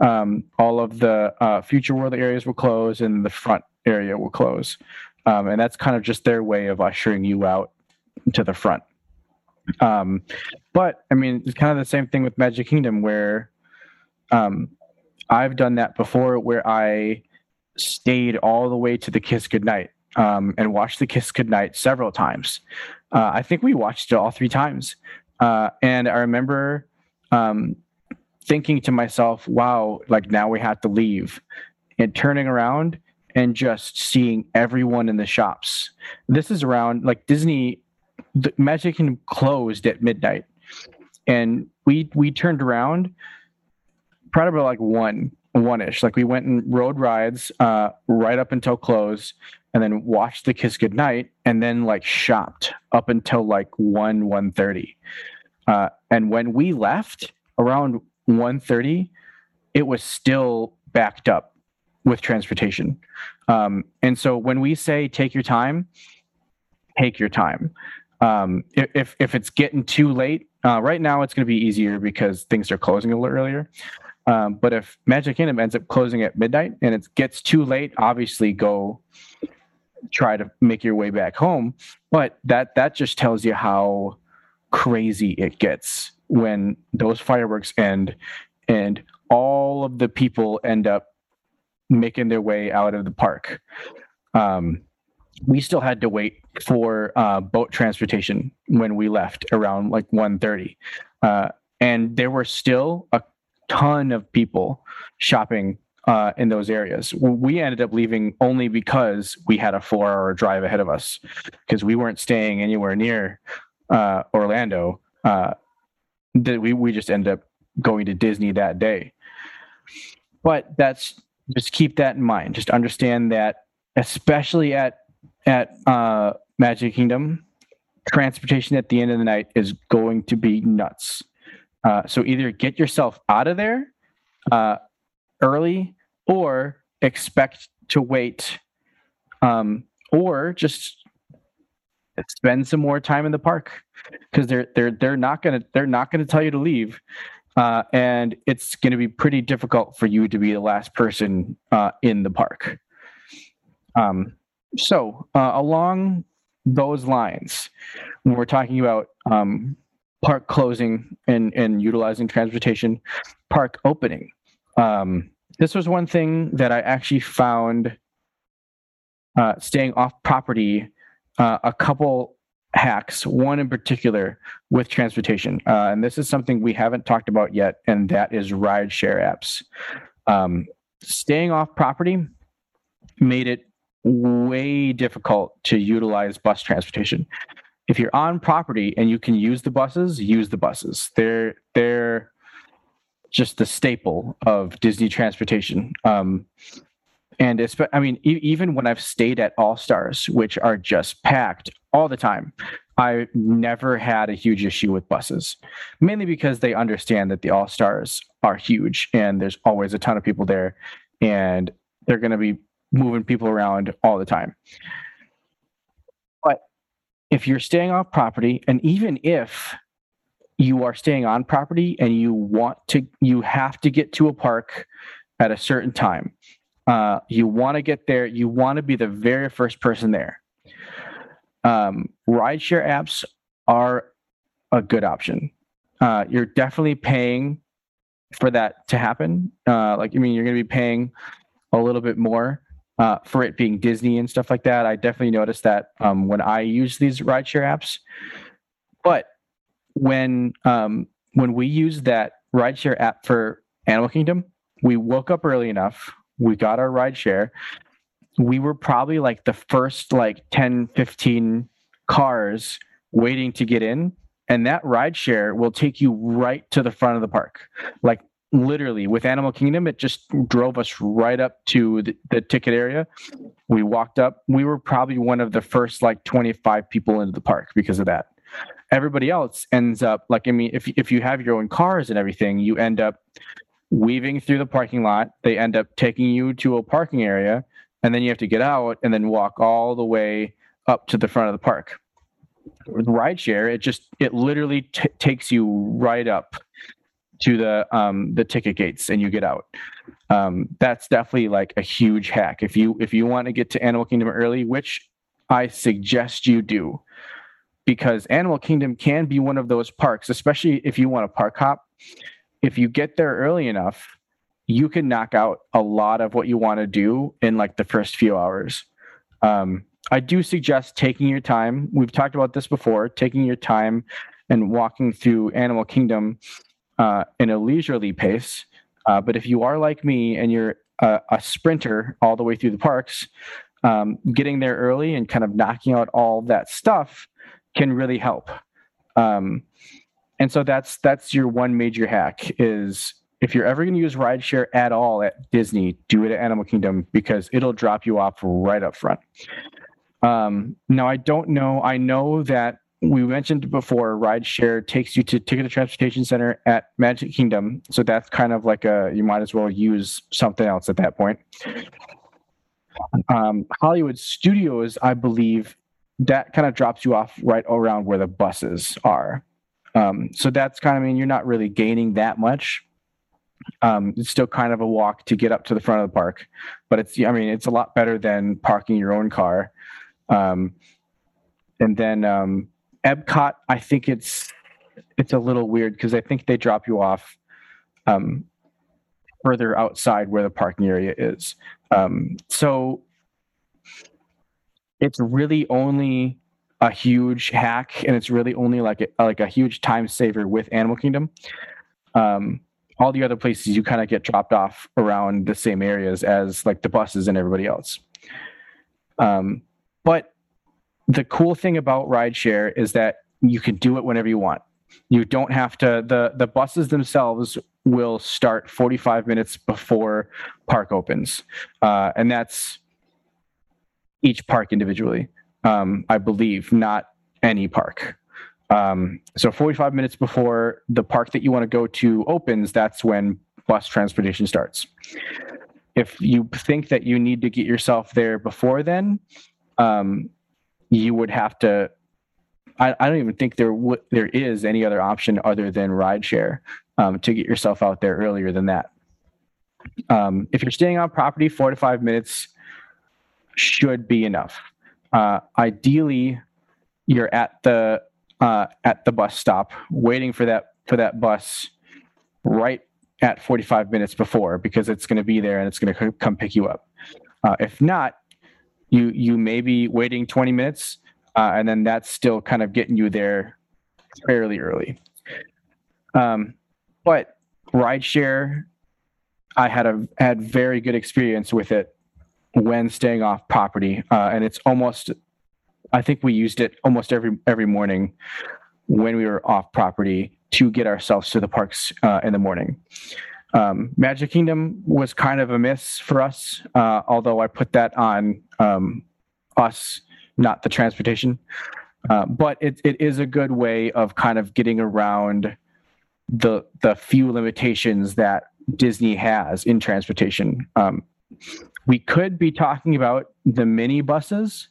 Um, all of the uh, future world areas will close and the front area will close. Um, and that's kind of just their way of ushering you out to the front. Um, but I mean, it's kind of the same thing with Magic Kingdom where um, I've done that before where I stayed all the way to the Kiss Goodnight um, and watched the Kiss Goodnight several times. Uh, I think we watched it all three times. Uh, and I remember um, thinking to myself, wow, like now we have to leave. And turning around and just seeing everyone in the shops. This is around like Disney, the Magic Kingdom closed at midnight. And we we turned around probably like one one ish. Like we went and rode rides uh, right up until close, and then watched the Kiss Goodnight, and then like shopped up until like one one thirty. Uh, and when we left around 1.30 it was still backed up with transportation um, and so when we say take your time take your time um, if, if it's getting too late uh, right now it's going to be easier because things are closing a little earlier um, but if magic kingdom ends up closing at midnight and it gets too late obviously go try to make your way back home but that that just tells you how crazy it gets when those fireworks end and all of the people end up making their way out of the park. Um, we still had to wait for uh, boat transportation when we left around like 1.30 uh, and there were still a ton of people shopping uh, in those areas we ended up leaving only because we had a four hour drive ahead of us because we weren't staying anywhere near uh, Orlando, uh, that we we just ended up going to Disney that day. But that's just keep that in mind. Just understand that, especially at at uh, Magic Kingdom, transportation at the end of the night is going to be nuts. Uh, so either get yourself out of there uh, early, or expect to wait, um, or just spend some more time in the park because they're they're they're not gonna they're not gonna tell you to leave, uh, and it's going to be pretty difficult for you to be the last person uh, in the park. Um, so uh, along those lines, when we're talking about um, park closing and and utilizing transportation, park opening. Um, this was one thing that I actually found uh, staying off property uh, a couple hacks, one in particular with transportation. Uh, and this is something we haven't talked about yet, and that is ride share apps. Um, staying off property made it way difficult to utilize bus transportation. If you're on property and you can use the buses, use the buses. They're they're just the staple of Disney transportation. Um, and it's i mean e- even when i've stayed at all stars which are just packed all the time i never had a huge issue with buses mainly because they understand that the all stars are huge and there's always a ton of people there and they're going to be moving people around all the time but if you're staying off property and even if you are staying on property and you want to you have to get to a park at a certain time uh, you want to get there. You want to be the very first person there. Um, rideshare apps are a good option. Uh, you're definitely paying for that to happen. Uh, like, I mean, you're going to be paying a little bit more uh, for it being Disney and stuff like that. I definitely noticed that um, when I use these rideshare apps. But when um, when we use that rideshare app for Animal Kingdom, we woke up early enough we got our ride share we were probably like the first like 10 15 cars waiting to get in and that ride share will take you right to the front of the park like literally with animal kingdom it just drove us right up to the, the, ticket area we walked up we were probably one of the first like 25 people into the park because of that everybody else ends up like I mean, if if you have your own cars and everything, you end up weaving through the parking lot. They end up taking you to a parking area, and then you have to get out and then walk all the way up to the front of the park. With rideshare, it just it literally t- takes you right up to the um, the ticket gates and you get out. Um, that's definitely like a huge hack. If you if you want to get to Animal Kingdom early, which I suggest you do, because Animal Kingdom can be one of those parks, especially if you want to park hop. If you get there early enough, you can knock out a lot of what you want to do in like the first few hours. Um, I do suggest taking your time. We've talked about this before, taking your time and walking through Animal Kingdom uh, in a leisurely pace. Uh, but if you are like me and you're a, a sprinter all the way through the parks, um, getting there early and kind of knocking out all that stuff can really help. Um, and so that's that's your one major hack is if you're ever going to use rideshare at all at Disney, do it at Animal Kingdom because it'll drop you off right up front. Um, now I don't know. I know that we mentioned before rideshare takes you to Ticket and Transportation Center at Magic Kingdom. So that's kind of like a you might as well use something else at that point. Um, Hollywood Studios, I believe, that kind of drops you off right around where the buses are. Um, so that's kind of I mean you're not really gaining that much. Um, it's still kind of a walk to get up to the front of the park, but it's I mean it's a lot better than parking your own car. Um, and then um, Epcot, I think it's it's a little weird because I think they drop you off um, further outside where the parking area is. Um, so it's really only a huge hack, and it's really only like a, like a huge time saver with Animal Kingdom. Um, all the other places you kind of get dropped off around the same areas as like the buses and everybody else. Um, but the cool thing about rideshare is that you can do it whenever you want. You don't have to the the buses themselves will start 45 minutes before park opens. Uh, and that's each park individually. Um, I believe, not any park. Um, so 45 minutes before the park that you want to go to opens, that's when bus transportation starts. If you think that you need to get yourself there before then, um, you would have to. I, I don't even think there w- there is any other option other than rideshare um, to get yourself out there earlier than that. Um, if you're staying on property, four to five minutes should be enough. Uh, ideally, you're at the uh, at the bus stop waiting for that for that bus right at 45 minutes before because it's going to be there and it's going to come pick you up. Uh, if not, you you may be waiting 20 minutes uh, and then that's still kind of getting you there fairly early. Um, but rideshare i had a had very good experience with it when staying off property uh, and it's almost i think we used it almost every every morning when we were off property to get ourselves to the parks uh, in the morning um, Magic Kingdom was kind of a miss for us, uh, although I put that on um, us, not the transportation. Uh, but it, it is a good way of kind of getting around the the few limitations that Disney has in transportation. Um, we could be talking about the mini buses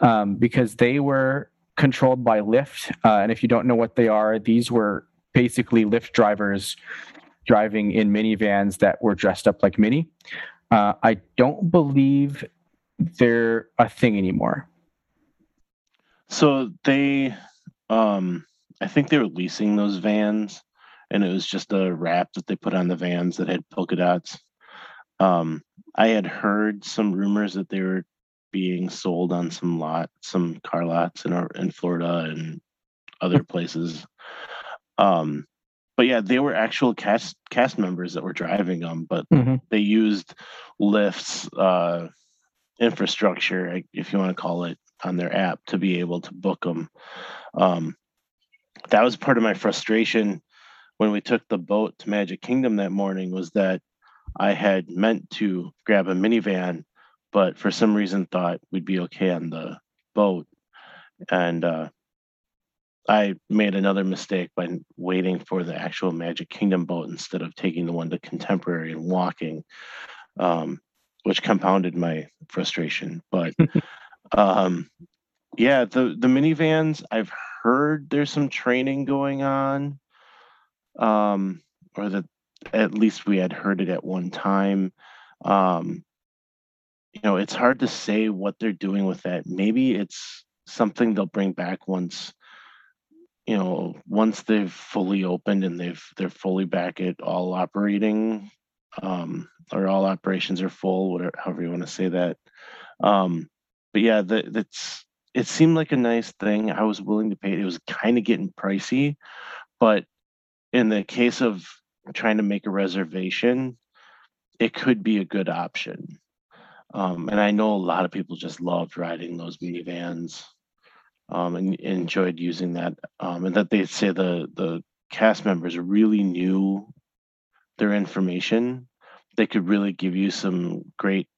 um, because they were controlled by Lyft, uh, and if you don't know what they are, these were basically Lyft drivers driving in minivans that were dressed up like Minnie. Uh, I don't believe they're a thing anymore. So they, um, I think they were leasing those vans, and it was just a wrap that they put on the vans that had polka dots. Um, I had heard some rumors that they were being sold on some lot, some car lots in our, in Florida and other places. Um, but yeah, they were actual cast cast members that were driving them, but mm-hmm. they used Lyft's uh, infrastructure, if you want to call it, on their app to be able to book them. Um, that was part of my frustration when we took the boat to Magic Kingdom that morning. Was that I had meant to grab a Minnie Van, but for some reason thought we'd be okay on the boat, and uh, I made another mistake by waiting for the actual Magic Kingdom boat instead of taking the one to Contemporary and walking, um, which compounded my frustration. But [laughs] um, yeah, the the Minnie Vans. I've heard there's some training going on, um, or that at least we had heard it at one time. Um, you know, it's hard to say what they're doing with that. Maybe it's something they'll bring back once you know once they've fully opened and they've they're fully back at all operating um or all operations are full whatever however you want to say that um but yeah the, that's it seemed like a nice thing. I was willing to pay it. Was kind of getting pricey but in the case of trying to make a reservation it could be a good option. Um, and i know a lot of people just loved riding those Minnie Vans um, and enjoyed using that. Um, and that they say the the cast members really knew their information. They could really give you some great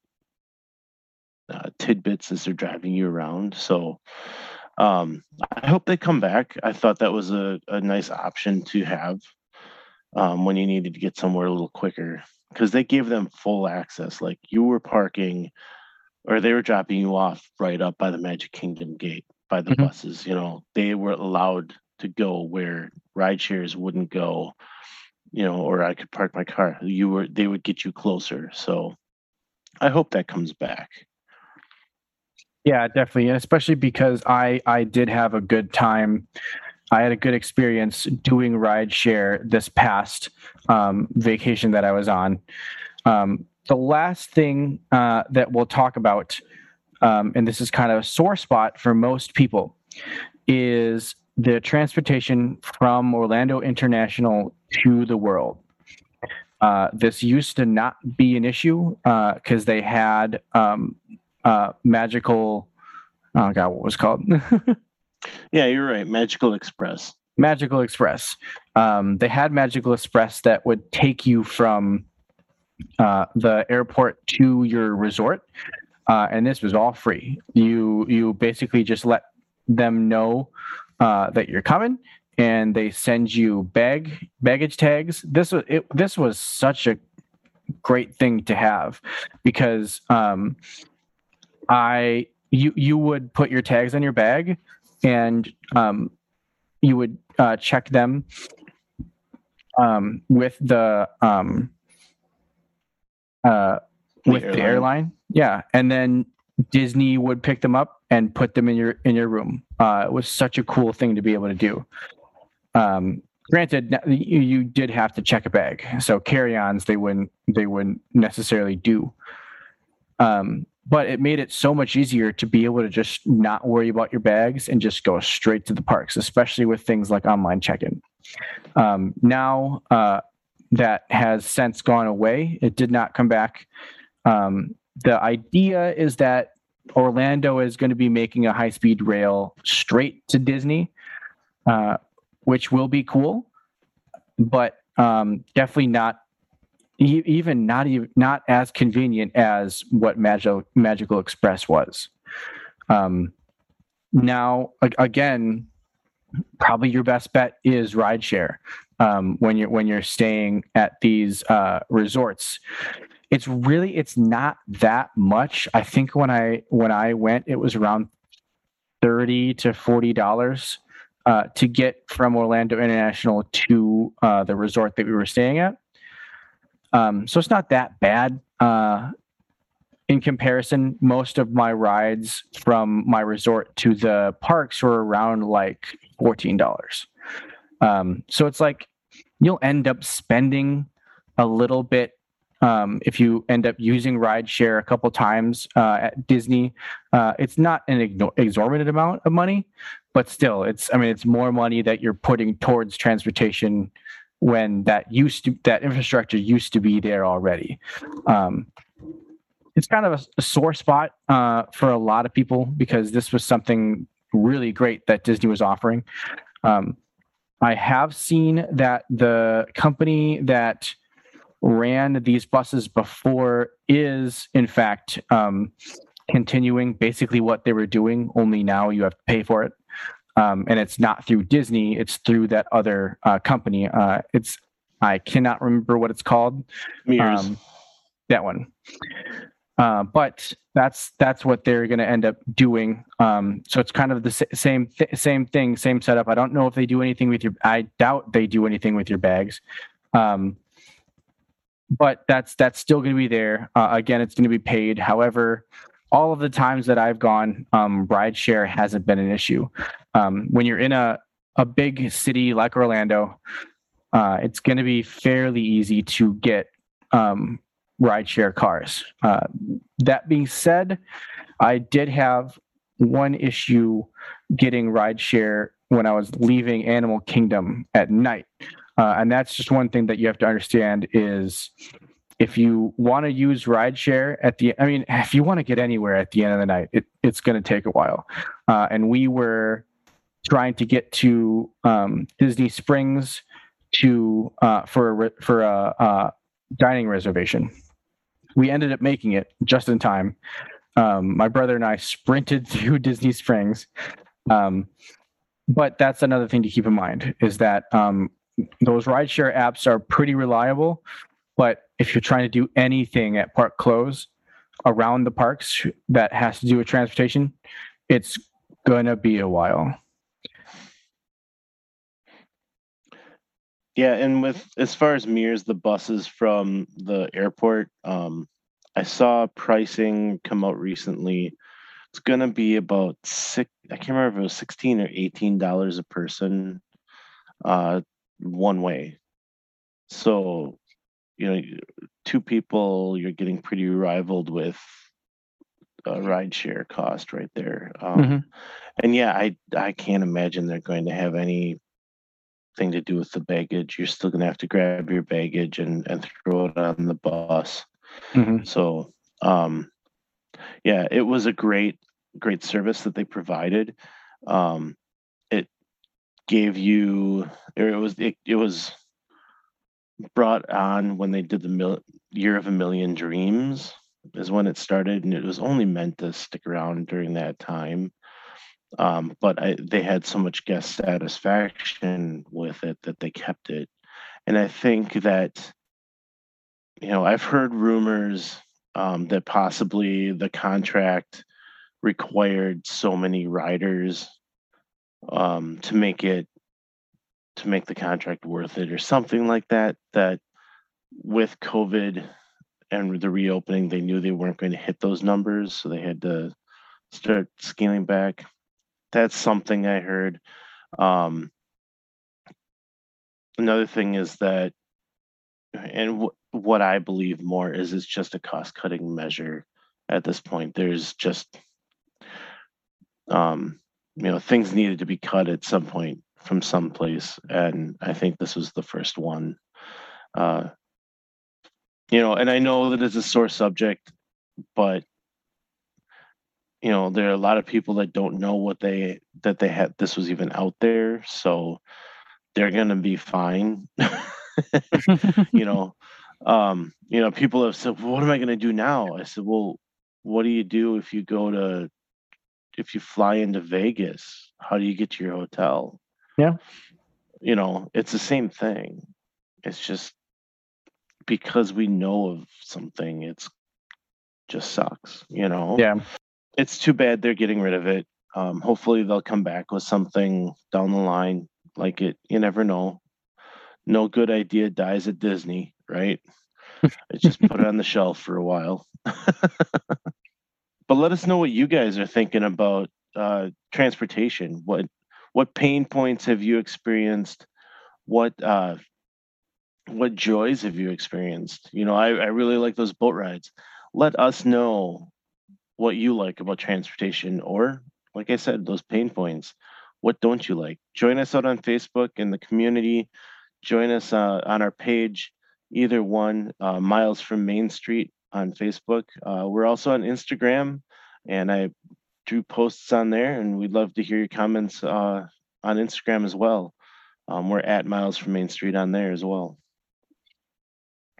uh, tidbits as they're driving you around. So um, I hope they come back. I thought that was a, a nice option to have um, when you needed to get somewhere a little quicker because they gave them full access. Like you were parking or they were dropping you off right up by the Magic Kingdom gate by the Mhm. buses. You know, they were allowed to go where ride shares wouldn't go. You know, or I could park my car. You were they would get you closer. So I hope that comes back. Yeah, definitely, and especially because I I did have a good time. I had a good experience doing ride share this past um, vacation that I was on. Um, the last thing uh, that we'll talk about, um, and this is kind of a sore spot for most people, is the transportation from Orlando International to the world. Uh, this used to not be an issue because they had um, uh, magical. Oh god, what was called? [laughs] Yeah, you're right. Magical Express. Magical Express. Um, they had Magical Express that would take you from uh, the airport to your resort, uh, and this was all free. You you basically just let them know uh, that you're coming, and they send you bag baggage tags. This was it, this was such a great thing to have because um, I you you would put your tags on your bag and um, you would uh, check them um, with the um, uh, with the airline. airline. Yeah, and then Disney would pick them up and put them in your in your room. Uh, it was such a cool thing to be able to do. Um, granted, you, you did have to check a bag, so carry-ons they wouldn't they wouldn't necessarily do. Um, but it made it so much easier to be able to just not worry about your bags and just go straight to the parks, especially with things like online check-in. Um, now uh, that has since gone away. It did not come back. Um, the idea is that Orlando is going to be making a high-speed rail straight to Disney, uh, which will be cool, but um, definitely not even not even not as convenient as what Magical Magical Express was. Um, now, again, probably your best bet is rideshare um, when you're when you're staying at these uh, resorts. It's really it's not that much. I think when I when I went, it was around thirty to forty dollars uh, to get from Orlando International to uh, the resort that we were staying at. Um, so it's not that bad. Uh, in comparison, most of my rides from my resort to the parks were around like fourteen dollars. Um, so it's like you'll end up spending a little bit um, if you end up using rideshare a couple times uh, at Disney. Uh, it's not an exorbitant amount of money, but still, it's I mean it's more money that you're putting towards transportation when that used to that infrastructure used to be there already. Um, it's kind of a, a sore spot uh, for a lot of people because this was something really great that Disney was offering. Um, I have seen that the company that ran these buses before is, in fact, um, continuing basically what they were doing. Only now you have to pay for it. um, and it's not through Disney. It's through that other uh, company. Uh, it's I cannot remember what it's called. Um, that one. Uh, but that's that's what they're going to end up doing. Um, so it's kind of the sa- same th- same thing, same setup. I don't know if they do anything with your. I doubt they do anything with your bags. Um, but that's that's still going to be there. Uh, again, it's going to be paid. However, all of the times that I've gone, um, ride share hasn't been an issue. Um, when you're in a a big city like Orlando, uh, it's going to be fairly easy to get um, rideshare cars. Uh, that being said, I did have one issue getting rideshare when I was leaving Animal Kingdom at night. Uh, and that's just one thing that you have to understand is if you want to use rideshare at the, I mean, if you want to get anywhere at the end of the night, it, it's going to take a while. Uh, and we were trying to get to um, Disney Springs to uh, for a, for a, a dining reservation. We ended up making it just in time. Um, my brother and I sprinted [laughs] through Disney Springs. Um, but that's another thing to keep in mind is that um, those rideshare apps are pretty reliable. But if you're trying to do anything at park close around the parks that has to do with transportation, it's gonna be a while. Yeah, and with as far as Mears, the buses from the airport, um, I saw pricing come out recently. It's gonna be about six. I can't remember if it was sixteen or eighteen dollars a person, uh, one way. So, you know, two people, you're getting pretty rivaled with a ride share cost right there. Um, Mhm. And yeah, I I can't imagine they're going to have any thing to do with the baggage. You're still gonna have to grab your baggage and and throw it on the bus. Mhm. So um yeah, it was a great great service that they provided. Um gave you or it was it, it was brought on when they did the mil- year of a million dreams is when it started and it was only meant to stick around during that time. Um, but I, they had so much guest satisfaction with it that they kept it. And i think that you know i've heard rumors um, that possibly the contract required so many riders um, to make it to make the contract worth it or something like that that with covid and the reopening they knew they weren't going to hit those numbers so they had to start scaling back. That's something i heard. Um another thing is that and w- what i believe more is it's just a cost cutting measure at this point. There's just um you know things needed to be cut at some point from some place and i think this was the first one. Uh you know and i know that it's a sore subject but you know there are a lot of people that don't know what they that they had this was even out there so they're gonna be fine. [laughs] You know um you know people have said well, what am i to do now? I said well what do you do if you go to if you fly into vegas how do you get to your hotel? Yeah. you know it's the same thing. It's just because we know of something it's just sucks you know? Yeah. it's too bad they're getting rid of it. Um hopefully they'll come back with something down the line like it you never know. No good idea dies at disney right? [laughs] It's just put it on the shelf for a while [laughs] but let us know what you guys are thinking about uh transportation. What what pain points have you experienced? What uh what joys have you experienced? You know i, I really like those boat rides. Let us know what you like about transportation or like i said those pain points. What don't you like? Join us out on facebook in the community. Join us uh, on our page either one uh, miles from main street on facebook uh, we're also on instagram and i drew posts on there and we'd love to hear your comments uh, on instagram as well um, we're at miles from main street on there as well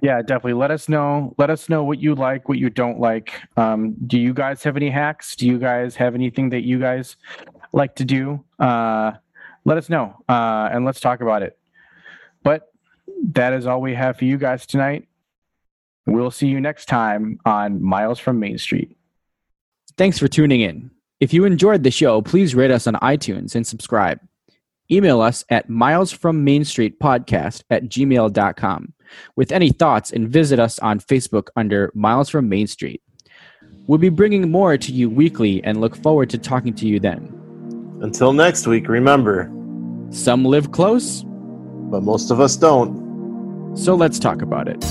Yeah, definitely. Let us know. Let us know what you like, what you don't like. Um, do you guys have any hacks? Do you guys have anything that you guys like to do, uh, let us know uh, and let's talk about it. But that is all we have for you guys tonight. We'll see you next time on Miles from Main Street. Thanks for tuning in. If you enjoyed the show, please rate us on iTunes and subscribe. Email us at milesfrommainstreetpodcast at gmail.com with any thoughts and visit us on Facebook under Miles from Main Street. We'll be bringing more to you weekly and look forward to talking to you then. Until next week, remember, Some live close, but most of us don't. so let's talk about it.